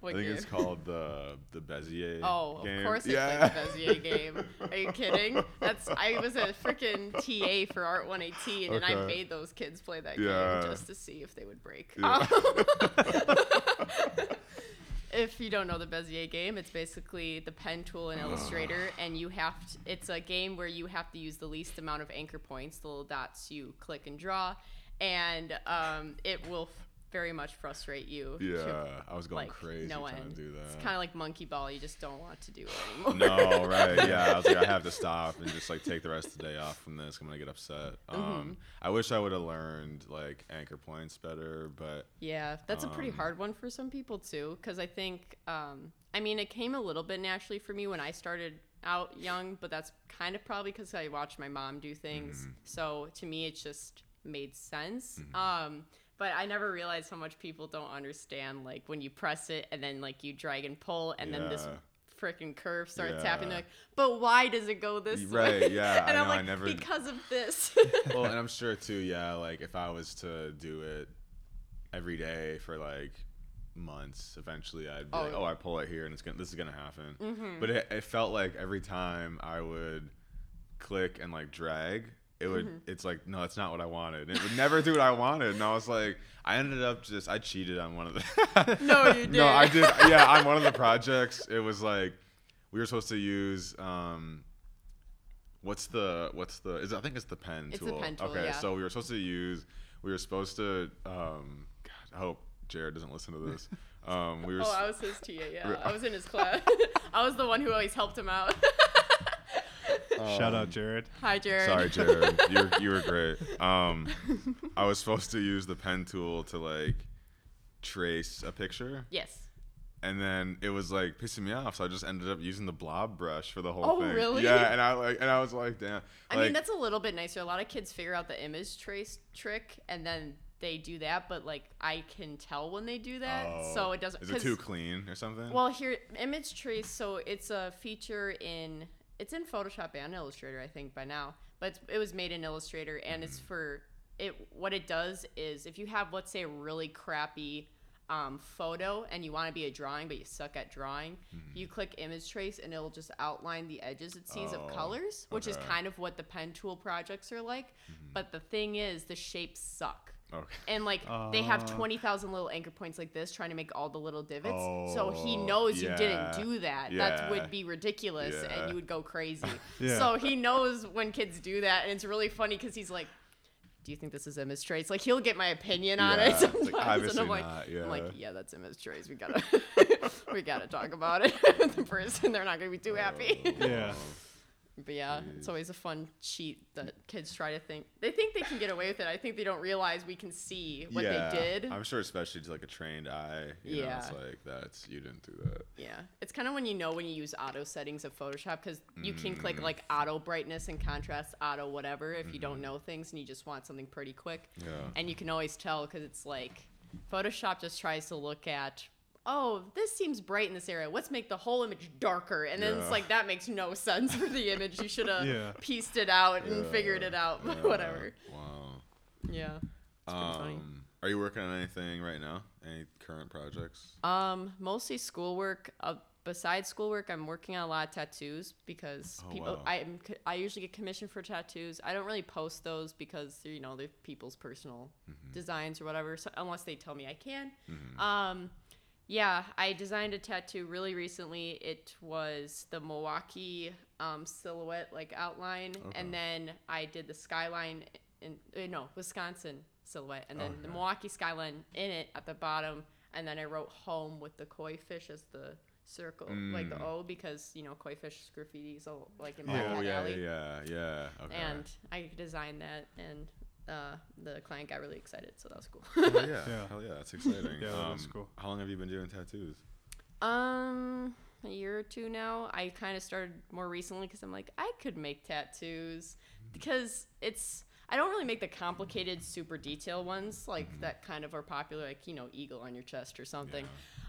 [SPEAKER 3] What
[SPEAKER 1] I think
[SPEAKER 3] game?
[SPEAKER 1] it's called the the Bezier.
[SPEAKER 3] Oh,
[SPEAKER 1] game.
[SPEAKER 3] of course it's
[SPEAKER 1] yeah.
[SPEAKER 3] like the Bezier game. Are you kidding? That's I was a freaking TA for Art 118, and I made those kids play that
[SPEAKER 1] Yeah.
[SPEAKER 3] game just to see if they would break.
[SPEAKER 1] Yeah.
[SPEAKER 3] if you don't know the Bezier game, it's basically the pen tool in Illustrator, and you have to, it's a game where you have to use the least amount of anchor points, the little dots you click and draw, and um, it will very much frustrate you. to,
[SPEAKER 1] Yeah, I was going
[SPEAKER 3] like,
[SPEAKER 1] crazy
[SPEAKER 3] no
[SPEAKER 1] trying
[SPEAKER 3] end.
[SPEAKER 1] to do that.
[SPEAKER 3] It's kind of like monkey ball. You just don't want to do it anymore.
[SPEAKER 1] no, right? Yeah, I was like, I have to stop and just like take the rest of the day off from this. I'm gonna get upset.
[SPEAKER 3] Mm-hmm.
[SPEAKER 1] Um, I wish I would have learned like anchor points better, but
[SPEAKER 3] Yeah, that's a pretty
[SPEAKER 1] Um,
[SPEAKER 3] hard one for some people too. Because I think, um, I mean, it came a little bit naturally for me when I started out young, but that's kind of probably because I watched my mom do things.
[SPEAKER 1] Mm-hmm.
[SPEAKER 3] So to me, it just made sense. Um, but I never realized how much people don't understand, like when you press it and then like you drag and pull, and then this freaking curve starts happening.
[SPEAKER 1] Yeah.
[SPEAKER 3] They're like, but why does it go this
[SPEAKER 1] Right,
[SPEAKER 3] way?
[SPEAKER 1] yeah,
[SPEAKER 3] and
[SPEAKER 1] I
[SPEAKER 3] am
[SPEAKER 1] know, I
[SPEAKER 3] like,
[SPEAKER 1] never-
[SPEAKER 3] because of this.
[SPEAKER 1] well, and I'm sure too. Yeah, like if I was to do it every day for like months, eventually I'd be
[SPEAKER 3] Oh,
[SPEAKER 1] like,
[SPEAKER 3] yeah.
[SPEAKER 1] oh, I pull it here, and it's gonna this is gonna happen.
[SPEAKER 3] Mm-hmm.
[SPEAKER 1] But it, it felt like every time I would click and like drag. It would.
[SPEAKER 3] Mm-hmm.
[SPEAKER 1] It's like no, that's not what I wanted. It would never do what I wanted, and I was like, I ended up just I cheated on one of the.
[SPEAKER 3] No, you did
[SPEAKER 1] No, I
[SPEAKER 3] did.
[SPEAKER 1] Yeah, on one of the projects, it was like we were supposed to use um, what's the what's the is I think it's the pen
[SPEAKER 3] It's the
[SPEAKER 1] tool.
[SPEAKER 3] pen tool,
[SPEAKER 1] okay,
[SPEAKER 3] yeah.
[SPEAKER 1] so we were supposed to use we were supposed to um, God, I hope Jared doesn't listen to this. Um, we were
[SPEAKER 3] Oh, I was his TA. Yeah, I was in his class. I was the one who always helped him out.
[SPEAKER 2] Shout out
[SPEAKER 1] um,
[SPEAKER 2] Jared.
[SPEAKER 3] Hi, Jared.
[SPEAKER 1] Sorry, Jared. you were, you were great. Um, I was supposed to use the pen tool to like trace a picture,
[SPEAKER 3] Yes.
[SPEAKER 1] and then it was like pissing me off. So I just ended up using the blob brush for the whole
[SPEAKER 3] Oh,
[SPEAKER 1] thing.
[SPEAKER 3] really?
[SPEAKER 1] Yeah, and I like, and I was like, damn.
[SPEAKER 3] I
[SPEAKER 1] like,
[SPEAKER 3] mean, that's a little bit nicer. A lot of kids figure out the image trace trick and then they do that, but like I can tell when they do that,
[SPEAKER 1] oh,
[SPEAKER 3] so it doesn't.
[SPEAKER 1] Is it too clean or something?
[SPEAKER 3] Well, here image trace. So it's a feature in it's in Photoshop and Illustrator, I think by now. But it was made in Illustrator, and it's mm-hmm. for it. What it does is if you have, let's say, a really crappy um, photo and you want to be a drawing, but you suck at drawing, mm-hmm. you click image trace and it'll just outline the edges it sees
[SPEAKER 1] Oh,
[SPEAKER 3] of colors, which is kind of what the pen tool projects are like. Mm-hmm. But the thing is, the shapes suck.
[SPEAKER 1] Okay.
[SPEAKER 3] And like they have
[SPEAKER 2] Uh.
[SPEAKER 3] twenty thousand little anchor points like this, trying to make all the little divots. so he
[SPEAKER 1] Oh,
[SPEAKER 3] knows you didn't do that. That would be ridiculous,
[SPEAKER 1] Yeah.
[SPEAKER 3] and you would go crazy.
[SPEAKER 2] Yeah.
[SPEAKER 3] So he knows when kids do that, and it's really funny because he's like, "Do you think this is image trace?" Like he'll get my opinion on
[SPEAKER 1] Yeah,
[SPEAKER 3] it sometimes,
[SPEAKER 1] like,
[SPEAKER 3] and I'm like,
[SPEAKER 1] not,
[SPEAKER 3] I'm like,
[SPEAKER 1] yeah.
[SPEAKER 3] "Yeah, that's image trace. We gotta, we gotta talk about it." the person, they're not gonna be too happy.
[SPEAKER 2] Yeah.
[SPEAKER 3] But yeah, it's always a fun cheat that kids try to think. They think they can get away with it. I think they don't realize we can see what
[SPEAKER 1] yeah,
[SPEAKER 3] they did.
[SPEAKER 1] I'm sure, especially to like a trained eye. You know, it's like that's you didn't do that.
[SPEAKER 3] yeah, it's kind of when you know when you use auto settings of Photoshop because you can click
[SPEAKER 1] Mm.
[SPEAKER 3] like auto brightness and contrast, auto whatever if you don't know things and you just want something pretty quick.
[SPEAKER 1] Mm-hmm. Yeah.
[SPEAKER 3] And you can always tell because it's like Photoshop just tries to look at. Oh, this seems bright in this area. Let's make the whole image darker. And then
[SPEAKER 1] Yeah.
[SPEAKER 3] it's like that makes no sense for the image. You should have
[SPEAKER 2] Yeah.
[SPEAKER 3] pieced it out and figured it out. But
[SPEAKER 1] Yeah.
[SPEAKER 3] whatever.
[SPEAKER 1] Wow.
[SPEAKER 3] Yeah. It's pretty funny.
[SPEAKER 1] Um, are you working on anything right now? Any current projects?
[SPEAKER 3] Um, mostly schoolwork. Uh, besides schoolwork, I'm working on a lot of tattoos because
[SPEAKER 1] Oh,
[SPEAKER 3] people.
[SPEAKER 1] wow.
[SPEAKER 3] I. I usually get commissioned for tattoos. I don't really post those because they're, you know they're people's personal
[SPEAKER 1] Mm-hmm.
[SPEAKER 3] designs or whatever. So unless they tell me I can. Um, yeah, I designed a tattoo really recently. It was the Milwaukee um, silhouette like outline,
[SPEAKER 1] Okay.
[SPEAKER 3] and then I did the skyline in uh, no Wisconsin silhouette, and then the. Milwaukee skyline in it at the bottom, and then I wrote home with the koi fish as the circle, like the
[SPEAKER 1] Mm.
[SPEAKER 3] O, because you know koi fish graffitis all like in
[SPEAKER 2] Yeah.
[SPEAKER 3] Black Cat
[SPEAKER 1] oh yeah,
[SPEAKER 3] Alley,
[SPEAKER 1] yeah, yeah. Okay.
[SPEAKER 3] and I designed that, and uh, the client got really excited, so that was cool.
[SPEAKER 1] Hell yeah,
[SPEAKER 2] Yeah.
[SPEAKER 1] hell yeah, that's exciting.
[SPEAKER 2] Yeah, that
[SPEAKER 1] um,
[SPEAKER 2] is cool.
[SPEAKER 1] How long have you been doing tattoos?
[SPEAKER 3] Um, a year or two now. I kind of started more recently because I'm like, I could make tattoos because it's. I don't really make the complicated, super detailed ones like that kind of are popular, like you know, eagle on your chest or something.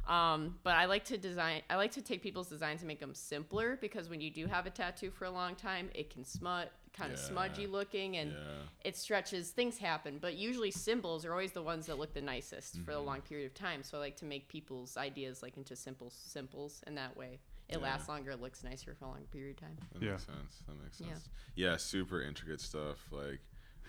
[SPEAKER 3] Um, but I like to design. I like to take people's designs and make them simpler because when you do have a tattoo for a long time, it can smut, kind of
[SPEAKER 1] Yeah.
[SPEAKER 3] smudgy looking, and
[SPEAKER 1] Yeah.
[SPEAKER 3] it stretches. Things happen, but usually symbols are always the ones that look the nicest for a
[SPEAKER 1] Mm-hmm.
[SPEAKER 3] long period of time. So I like to make people's ideas like into simple simples, and that way it
[SPEAKER 1] Yeah.
[SPEAKER 3] lasts longer. It looks nicer for a long period of time.
[SPEAKER 1] That
[SPEAKER 2] Yeah.
[SPEAKER 1] makes sense. That makes sense. Yeah. yeah super intricate stuff. Like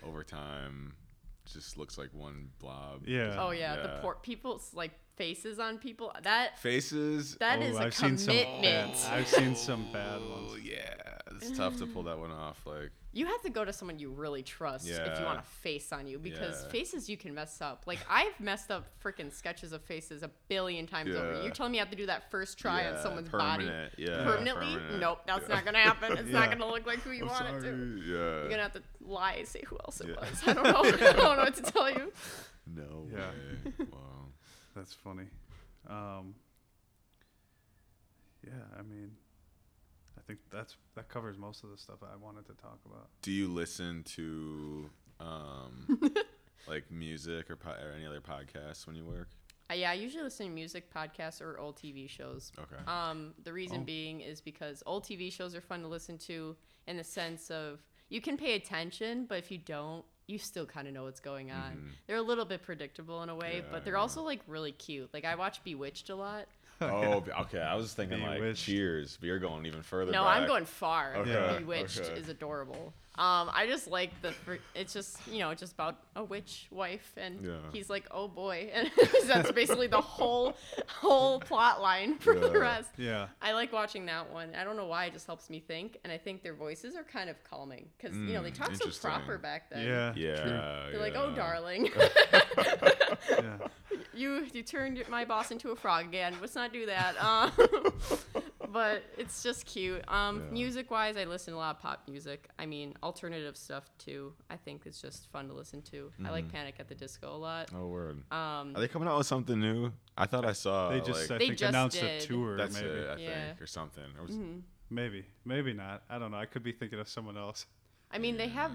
[SPEAKER 1] over time, just looks like one blob.
[SPEAKER 2] Yeah.
[SPEAKER 3] Oh yeah, the
[SPEAKER 1] Yeah.
[SPEAKER 3] poor people's like faces on people. That
[SPEAKER 1] Faces.
[SPEAKER 3] that
[SPEAKER 2] Oh,
[SPEAKER 3] is a
[SPEAKER 2] I've seen some bad.
[SPEAKER 3] commitment.
[SPEAKER 2] I've seen some bad
[SPEAKER 1] Oh
[SPEAKER 2] ones.
[SPEAKER 1] yeah, it's tough to pull that one off. Like
[SPEAKER 3] You have to go to someone you really trust if you want a face on you because
[SPEAKER 1] Yeah.
[SPEAKER 3] faces you can mess up. Like I've messed up freaking sketches of faces a billion times over. You're telling me I have to do that first try on someone's
[SPEAKER 1] permanent,
[SPEAKER 3] body
[SPEAKER 1] Yeah,
[SPEAKER 3] permanently?
[SPEAKER 1] permanent.
[SPEAKER 3] Nope, that's
[SPEAKER 1] Yeah.
[SPEAKER 3] not gonna happen. It's not gonna look like who you
[SPEAKER 1] I'm
[SPEAKER 3] want it to.
[SPEAKER 1] Yeah.
[SPEAKER 3] You're gonna have to lie and say who else it
[SPEAKER 1] Yeah.
[SPEAKER 3] was. I don't know. I don't know what to tell you.
[SPEAKER 1] No
[SPEAKER 2] Yeah.
[SPEAKER 1] way. Wow.
[SPEAKER 2] That's funny. Um, yeah, I mean, I think that's that covers most of the stuff I wanted to talk about.
[SPEAKER 1] Do you listen to um like music or, po- or any other podcasts when you work?
[SPEAKER 3] Uh, yeah, I usually listen to music, podcasts, or old TV shows.
[SPEAKER 1] Okay.
[SPEAKER 3] Um, the reason
[SPEAKER 2] Oh.
[SPEAKER 3] being is because old TV shows are fun to listen to in the sense of you can pay attention, but if you don't, you still kind of know what's going on.
[SPEAKER 1] Mhm.
[SPEAKER 3] They're a little bit predictable in a way,
[SPEAKER 1] Yeah,
[SPEAKER 3] but they're
[SPEAKER 1] yeah.
[SPEAKER 3] also like really cute. Like I watch Bewitched a lot.
[SPEAKER 1] Oh, b- okay. I was thinking like Cheers, but you're going even further.
[SPEAKER 3] No,
[SPEAKER 1] back.
[SPEAKER 3] I'm going far.
[SPEAKER 1] Okay,
[SPEAKER 2] Yeah.
[SPEAKER 3] Bewitched
[SPEAKER 1] okay.
[SPEAKER 3] is adorable. Um, I just like the. It's just you know just about a witch wife, and
[SPEAKER 1] Yeah.
[SPEAKER 3] he's like, oh boy, and that's basically the whole whole plot line for the rest.
[SPEAKER 2] Yeah,
[SPEAKER 3] I like watching that one. I don't know why; it just helps me think, and I think their voices are kind of calming because you know they
[SPEAKER 1] Mm,
[SPEAKER 3] talk so proper back then.
[SPEAKER 2] yeah,
[SPEAKER 1] Yeah.
[SPEAKER 2] true.
[SPEAKER 3] They're like, "Oh, darling,
[SPEAKER 2] yeah.
[SPEAKER 3] You you turned my boss into a frog again. Let's not do that." Um, but it's just cute. Um,
[SPEAKER 1] Yeah.
[SPEAKER 3] music wise, I listen to a lot of pop music. I mean, alternative stuff too. I think it's just fun to listen to. I like
[SPEAKER 1] Mhm.
[SPEAKER 3] Panic at the Disco a lot.
[SPEAKER 1] Oh, word.
[SPEAKER 3] Um,
[SPEAKER 1] Are they coming out with something new? I thought I saw.
[SPEAKER 2] They just, I
[SPEAKER 1] like,
[SPEAKER 3] They
[SPEAKER 2] think,
[SPEAKER 3] just
[SPEAKER 2] announced
[SPEAKER 3] did.
[SPEAKER 2] a tour.
[SPEAKER 1] that's
[SPEAKER 2] maybe,
[SPEAKER 1] it, I
[SPEAKER 3] Yeah.
[SPEAKER 1] think, or something. Or was,
[SPEAKER 3] mhm.
[SPEAKER 2] maybe, maybe not. I don't know. I could be thinking of someone else.
[SPEAKER 3] I mean, they have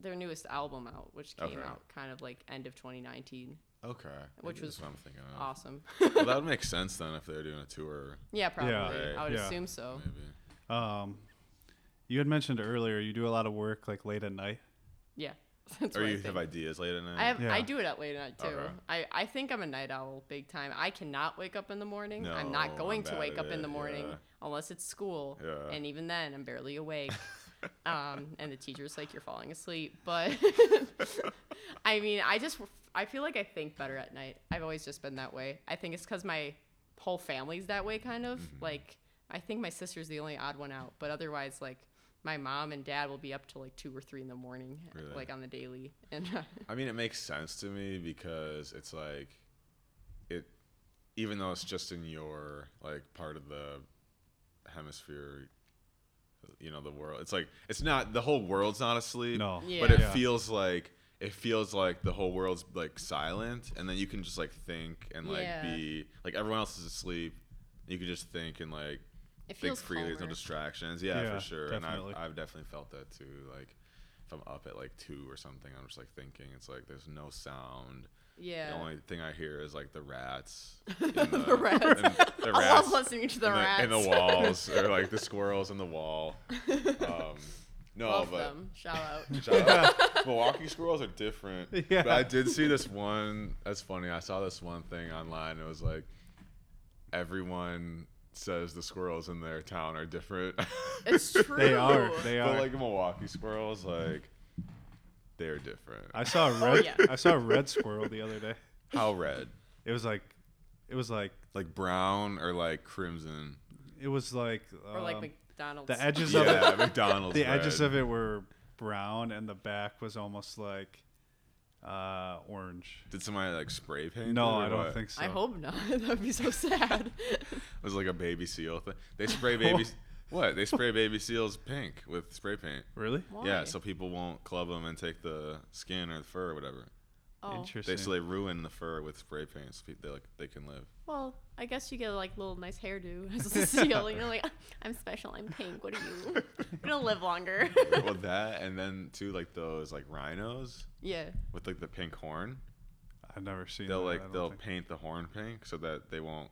[SPEAKER 3] their newest album out, which came
[SPEAKER 1] Okay.
[SPEAKER 3] out kind of like end of 2019.
[SPEAKER 1] Okay.
[SPEAKER 3] Which
[SPEAKER 1] maybe
[SPEAKER 3] was
[SPEAKER 1] that's what I'm thinking of.
[SPEAKER 3] Awesome.
[SPEAKER 1] well, that would make sense then if they're doing a tour.
[SPEAKER 3] Yeah, probably.
[SPEAKER 1] Right.
[SPEAKER 3] I would
[SPEAKER 2] Yeah.
[SPEAKER 3] assume so.
[SPEAKER 1] Maybe.
[SPEAKER 2] Um, you had mentioned earlier you do a lot of work like late at night.
[SPEAKER 3] Yeah. That's
[SPEAKER 1] or
[SPEAKER 3] what I
[SPEAKER 1] you have ideas late at night.
[SPEAKER 3] I have I do it at late at night too.
[SPEAKER 1] Okay.
[SPEAKER 3] I, I think I'm a night owl big time. I cannot wake up in the morning. I'm not going
[SPEAKER 1] I'm
[SPEAKER 3] to wake
[SPEAKER 1] at
[SPEAKER 3] up in the morning
[SPEAKER 1] yeah.
[SPEAKER 3] unless it's school.
[SPEAKER 1] Yeah.
[SPEAKER 3] And even then I'm barely awake. um, and the teacher's like you're falling asleep. But I mean, I just I feel like I think better at night. I've always just been that way. I think it's cuz my whole family's that way kind of.
[SPEAKER 1] Mm-hmm.
[SPEAKER 3] Like I think my sister's the only odd one out, but otherwise like my mom and dad will be up till like two or three in the morning,
[SPEAKER 1] Really?
[SPEAKER 3] like on the daily, and
[SPEAKER 1] I mean, it makes sense to me because it's like, it, even though it's just in your like part of the hemisphere, you know, the world. It's like it's not the whole world's not asleep.
[SPEAKER 2] No.
[SPEAKER 1] but it
[SPEAKER 2] Yeah.
[SPEAKER 1] feels like it feels like the whole world's like silent, and then you can just like think and like
[SPEAKER 3] Yeah.
[SPEAKER 1] be like everyone else is asleep. You can just think and like
[SPEAKER 3] it
[SPEAKER 1] think
[SPEAKER 3] feels
[SPEAKER 1] freely. There's no distractions. Yeah,
[SPEAKER 2] Yeah,
[SPEAKER 1] for sure.
[SPEAKER 2] definitely.
[SPEAKER 1] And I've, I've definitely felt that too. Like if I'm up at like two or something, I'm just like thinking. It's like there's no sound.
[SPEAKER 3] Yeah.
[SPEAKER 1] The only thing I hear is like the rats. the,
[SPEAKER 3] The rats.
[SPEAKER 1] and the
[SPEAKER 3] I
[SPEAKER 1] rats
[SPEAKER 3] love listening to the
[SPEAKER 1] in
[SPEAKER 3] rats.
[SPEAKER 1] in the walls or like the squirrels in the wall. Um, no,
[SPEAKER 3] love
[SPEAKER 1] but
[SPEAKER 3] them. Shout out.
[SPEAKER 1] Shout out. Milwaukee squirrels are different.
[SPEAKER 2] Yeah.
[SPEAKER 1] But I did see this one. That's funny. I saw this one thing online. It was like everyone says the squirrels in their town are different.
[SPEAKER 3] It's true.
[SPEAKER 2] They are. They are.
[SPEAKER 1] but
[SPEAKER 2] are.
[SPEAKER 1] like Milwaukee squirrels, like they're different.
[SPEAKER 2] I saw a
[SPEAKER 3] Oh,
[SPEAKER 2] red.
[SPEAKER 3] yeah.
[SPEAKER 2] I saw a red squirrel the other day.
[SPEAKER 1] How red?
[SPEAKER 2] It was like, it was like,
[SPEAKER 1] Like brown or like crimson?
[SPEAKER 2] it was like,
[SPEAKER 3] or like
[SPEAKER 2] um,
[SPEAKER 3] McDonald's.
[SPEAKER 2] the edges of it.
[SPEAKER 1] McDonald's.
[SPEAKER 2] The edges of it were brown, and the back was almost like uh, orange.
[SPEAKER 1] Did somebody like spray paint?
[SPEAKER 2] No,
[SPEAKER 1] it
[SPEAKER 2] I don't
[SPEAKER 1] what?
[SPEAKER 2] think so.
[SPEAKER 3] I hope not. that would be so sad.
[SPEAKER 1] It was like a baby seal thing. They spray baby. what? They spray baby seals pink with spray paint.
[SPEAKER 2] Really?
[SPEAKER 3] Why?
[SPEAKER 1] Yeah, so people won't club them and take the skin or the fur or whatever.
[SPEAKER 3] Oh.
[SPEAKER 2] Interesting.
[SPEAKER 1] They so they ruin the fur with spray paint so pe- they like they can live.
[SPEAKER 3] Well, I guess you get like little nice hairdo as a seal. You're like, ah, I'm special. I'm pink. What are you? You're gonna live longer.
[SPEAKER 1] well, that and then too like those like rhinos
[SPEAKER 3] yeah.
[SPEAKER 1] with like the pink horn.
[SPEAKER 2] I've never seen.
[SPEAKER 1] They'll
[SPEAKER 2] that,
[SPEAKER 1] like they'll
[SPEAKER 2] think.
[SPEAKER 1] paint the horn pink so that they won't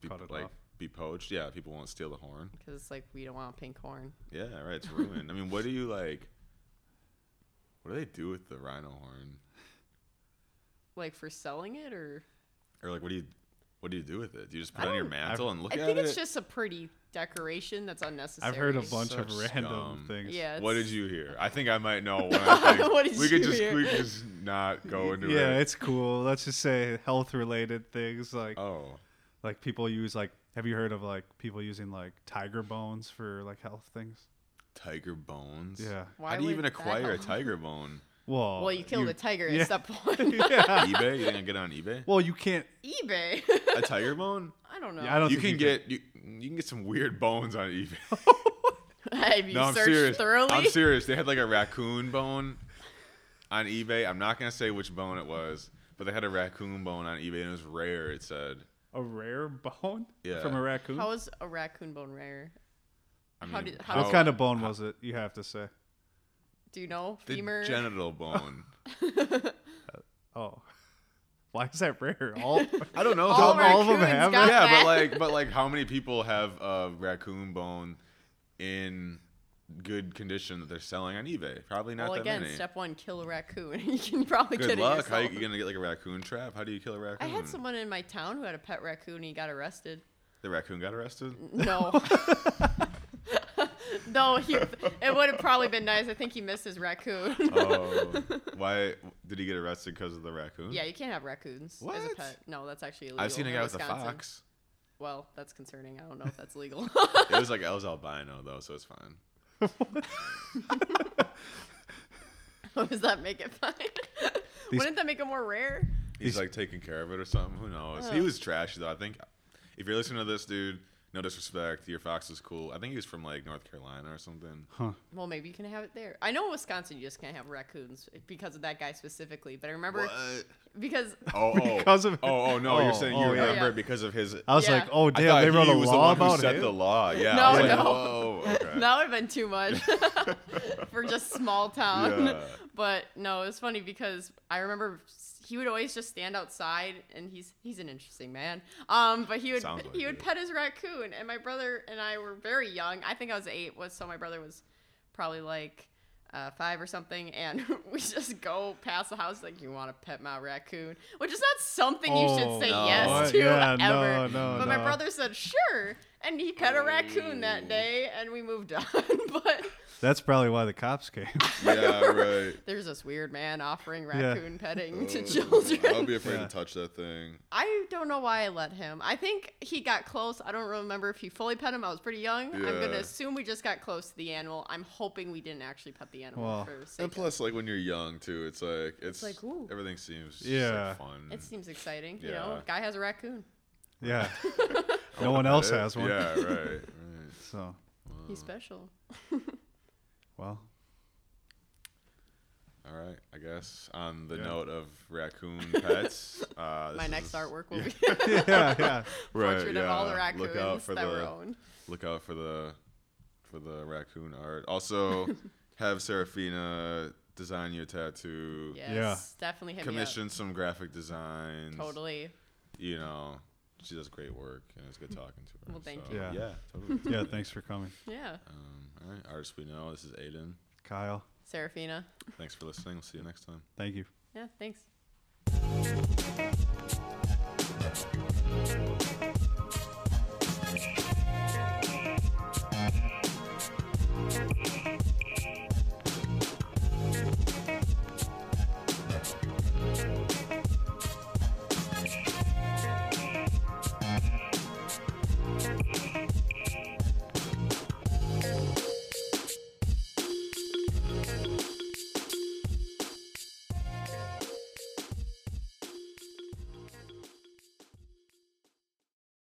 [SPEAKER 1] be,
[SPEAKER 2] cut it
[SPEAKER 1] like
[SPEAKER 2] off.
[SPEAKER 1] be poached. Yeah, people won't steal the horn.
[SPEAKER 3] because it's like we don't want pink horn.
[SPEAKER 1] Yeah, right. It's ruined. I mean, what do you like? What do they do with the rhino horn?
[SPEAKER 3] Like for selling it, or
[SPEAKER 1] Or like, what do you, what do you do with it? Do you just put
[SPEAKER 3] I
[SPEAKER 1] it on your
[SPEAKER 3] don't-
[SPEAKER 1] mantle and look
[SPEAKER 3] I
[SPEAKER 1] at it?
[SPEAKER 3] I think it's just a pretty decoration that's unnecessary.
[SPEAKER 2] I've heard a bunch of
[SPEAKER 1] Such
[SPEAKER 2] random
[SPEAKER 1] scum.
[SPEAKER 2] things.
[SPEAKER 3] Yeah.
[SPEAKER 1] what did you hear? I think I might know. What I think.
[SPEAKER 3] What did
[SPEAKER 1] we could
[SPEAKER 3] you
[SPEAKER 1] just
[SPEAKER 3] hear?
[SPEAKER 1] we could just not go into
[SPEAKER 2] yeah,
[SPEAKER 1] it.
[SPEAKER 2] it's cool. Let's just say health related things like
[SPEAKER 1] oh,
[SPEAKER 2] like people use like have you heard of like people using like tiger bones for like health things?
[SPEAKER 1] tiger bones.
[SPEAKER 2] Yeah.
[SPEAKER 3] Why
[SPEAKER 1] How do you
[SPEAKER 3] would
[SPEAKER 1] even
[SPEAKER 3] that
[SPEAKER 1] acquire a
[SPEAKER 3] help?
[SPEAKER 1] tiger bone?
[SPEAKER 2] Well,
[SPEAKER 3] Well, you killed a tiger
[SPEAKER 2] yeah.
[SPEAKER 3] at step point.
[SPEAKER 2] yeah.
[SPEAKER 1] eBay? You didn't get it on eBay?
[SPEAKER 2] Well, you can't.
[SPEAKER 3] eBay.
[SPEAKER 1] A tiger bone?
[SPEAKER 3] I don't know.
[SPEAKER 2] Yeah, I don't
[SPEAKER 1] You can
[SPEAKER 2] you
[SPEAKER 1] get you, you can get some weird bones on eBay.
[SPEAKER 3] Have you
[SPEAKER 1] no, I'm serious.
[SPEAKER 3] thoroughly?
[SPEAKER 1] I'm serious. They had like a raccoon bone on eBay. I'm not gonna say which bone it was, but they had a raccoon bone on eBay and it was rare. It said.
[SPEAKER 2] a rare bone
[SPEAKER 1] Yeah.
[SPEAKER 2] from a raccoon.
[SPEAKER 3] How is a raccoon bone rare?
[SPEAKER 1] I
[SPEAKER 3] How
[SPEAKER 1] mean,
[SPEAKER 3] did- how
[SPEAKER 2] what kind of bone was it? You have to say.
[SPEAKER 3] Do you know
[SPEAKER 1] the
[SPEAKER 3] femur?
[SPEAKER 1] genital bone?
[SPEAKER 2] Oh, why is that rare? All
[SPEAKER 1] I don't know.
[SPEAKER 3] All
[SPEAKER 2] Don't all of them
[SPEAKER 3] raccoons
[SPEAKER 2] have
[SPEAKER 3] got
[SPEAKER 2] it?
[SPEAKER 1] yeah,
[SPEAKER 3] that.
[SPEAKER 1] but like, but like, how many people have a raccoon bone in good condition that they're selling on eBay? Probably not
[SPEAKER 3] well,
[SPEAKER 1] that
[SPEAKER 3] again,
[SPEAKER 1] many.
[SPEAKER 3] step one, kill a raccoon. you can probably
[SPEAKER 1] Good
[SPEAKER 3] get
[SPEAKER 1] luck.
[SPEAKER 3] it
[SPEAKER 1] How
[SPEAKER 3] yourself.
[SPEAKER 1] you gonna get like a raccoon trap? How do you kill a
[SPEAKER 3] I
[SPEAKER 1] raccoon?
[SPEAKER 3] I had someone in my town who had a pet raccoon. and He got arrested.
[SPEAKER 1] The raccoon got arrested.
[SPEAKER 3] No. no, he. It would have probably been nice. I think he missed his raccoon.
[SPEAKER 1] Oh, why did he get arrested because of the raccoon?
[SPEAKER 3] yeah, you can't have raccoons as a pet. No, that's actually illegal.
[SPEAKER 1] I've seen a guy with a fox.
[SPEAKER 3] Well, that's concerning. I don't know if that's legal.
[SPEAKER 1] It was like it was albino though, so it's fine.
[SPEAKER 3] What does that make it fine?
[SPEAKER 2] These-
[SPEAKER 3] Wouldn't that make it more rare?
[SPEAKER 1] He's like taking care of it or something. Who knows? He was trashy though. I think if you're listening to this dude, no disrespect, your fox is cool. I think he was from like North Carolina or something.
[SPEAKER 2] Huh.
[SPEAKER 3] Well, maybe you can have it there. I know in Wisconsin you just can't have raccoons because of that guy specifically. But I remember
[SPEAKER 1] What?
[SPEAKER 3] because
[SPEAKER 1] Oh, oh,
[SPEAKER 2] Because of-
[SPEAKER 1] oh, oh no!
[SPEAKER 2] Oh,
[SPEAKER 1] you're saying oh, you
[SPEAKER 2] oh, yeah.
[SPEAKER 1] remember
[SPEAKER 3] Yeah.
[SPEAKER 1] it because of his.
[SPEAKER 2] I was
[SPEAKER 3] Yeah.
[SPEAKER 2] like, oh
[SPEAKER 1] I
[SPEAKER 2] damn,
[SPEAKER 1] thought
[SPEAKER 2] they wrote
[SPEAKER 1] he
[SPEAKER 2] a
[SPEAKER 1] was the
[SPEAKER 2] law
[SPEAKER 1] one who
[SPEAKER 2] about
[SPEAKER 1] set
[SPEAKER 2] him.
[SPEAKER 1] the law. Yeah.
[SPEAKER 3] No,
[SPEAKER 1] I was like,
[SPEAKER 3] no.
[SPEAKER 1] Whoa. Okay.
[SPEAKER 3] that would have been too much for just small town.
[SPEAKER 1] Yeah.
[SPEAKER 3] But no, it's funny because I remember he would always just stand outside, and he's he's an interesting man. Um, but he would
[SPEAKER 1] like
[SPEAKER 3] he would
[SPEAKER 1] it.
[SPEAKER 3] pet his raccoon, and my brother and I were very young. I think I was eight, was so my brother was probably like. Uh, five or something, and we just go past the house like you want to pet my raccoon, which is not something you
[SPEAKER 2] Oh,
[SPEAKER 3] should say
[SPEAKER 1] no.
[SPEAKER 3] yes to
[SPEAKER 2] Yeah,
[SPEAKER 3] ever.
[SPEAKER 2] no, no,
[SPEAKER 3] but my brother said sure, and he pet a raccoon
[SPEAKER 1] Oh.
[SPEAKER 3] that day, and we moved on. but
[SPEAKER 2] That's probably why the cops came.
[SPEAKER 1] yeah, right.
[SPEAKER 3] there's this weird man offering
[SPEAKER 2] Yeah.
[SPEAKER 3] raccoon petting to
[SPEAKER 1] Oh,
[SPEAKER 3] children.
[SPEAKER 1] I'll be afraid
[SPEAKER 2] Yeah.
[SPEAKER 1] to touch that thing.
[SPEAKER 3] I don't know why I let him. I think he got close. I don't remember if he fully pet him. I was pretty young. I'm gonna assume we just got close to the animal. I'm hoping we didn't actually pet the animal
[SPEAKER 2] Well,
[SPEAKER 3] for
[SPEAKER 1] And plus, like when you're young too, it's like it's,
[SPEAKER 3] like, ooh.
[SPEAKER 1] everything seems just,
[SPEAKER 2] Yeah.
[SPEAKER 1] like, fun.
[SPEAKER 3] It seems exciting. You know,
[SPEAKER 1] Yeah.
[SPEAKER 3] guy has a raccoon.
[SPEAKER 2] yeah. No one else
[SPEAKER 1] it.
[SPEAKER 2] has one.
[SPEAKER 1] Yeah, right. right.
[SPEAKER 2] So,
[SPEAKER 3] He's special.
[SPEAKER 2] Well,
[SPEAKER 1] All right, I guess on the
[SPEAKER 2] Yeah.
[SPEAKER 1] note of raccoon pets, uh,
[SPEAKER 3] My next
[SPEAKER 1] is-
[SPEAKER 3] artwork will
[SPEAKER 1] yeah.
[SPEAKER 3] be
[SPEAKER 2] yeah, yeah.
[SPEAKER 1] Right,
[SPEAKER 3] portrait of all the raccoons
[SPEAKER 1] Look out for
[SPEAKER 3] that were
[SPEAKER 1] the
[SPEAKER 3] owned.
[SPEAKER 1] look out for the for the raccoon art. Also, have Seraphina design your tattoo.
[SPEAKER 3] Yes, definitely hit
[SPEAKER 1] Commission some graphic designs.
[SPEAKER 3] Totally.
[SPEAKER 1] You know, she does great work, and it's good talking to her.
[SPEAKER 3] Well, thank
[SPEAKER 1] so,
[SPEAKER 3] you.
[SPEAKER 2] Yeah.
[SPEAKER 1] Yeah, totally.
[SPEAKER 2] Yeah, thanks for coming.
[SPEAKER 3] Yeah.
[SPEAKER 1] um, all right, artists we know. This is Aidan.
[SPEAKER 2] Kyle,
[SPEAKER 3] Seraphina.
[SPEAKER 1] Thanks for listening. We'll see you next time.
[SPEAKER 2] thank you.
[SPEAKER 3] Yeah, thanks.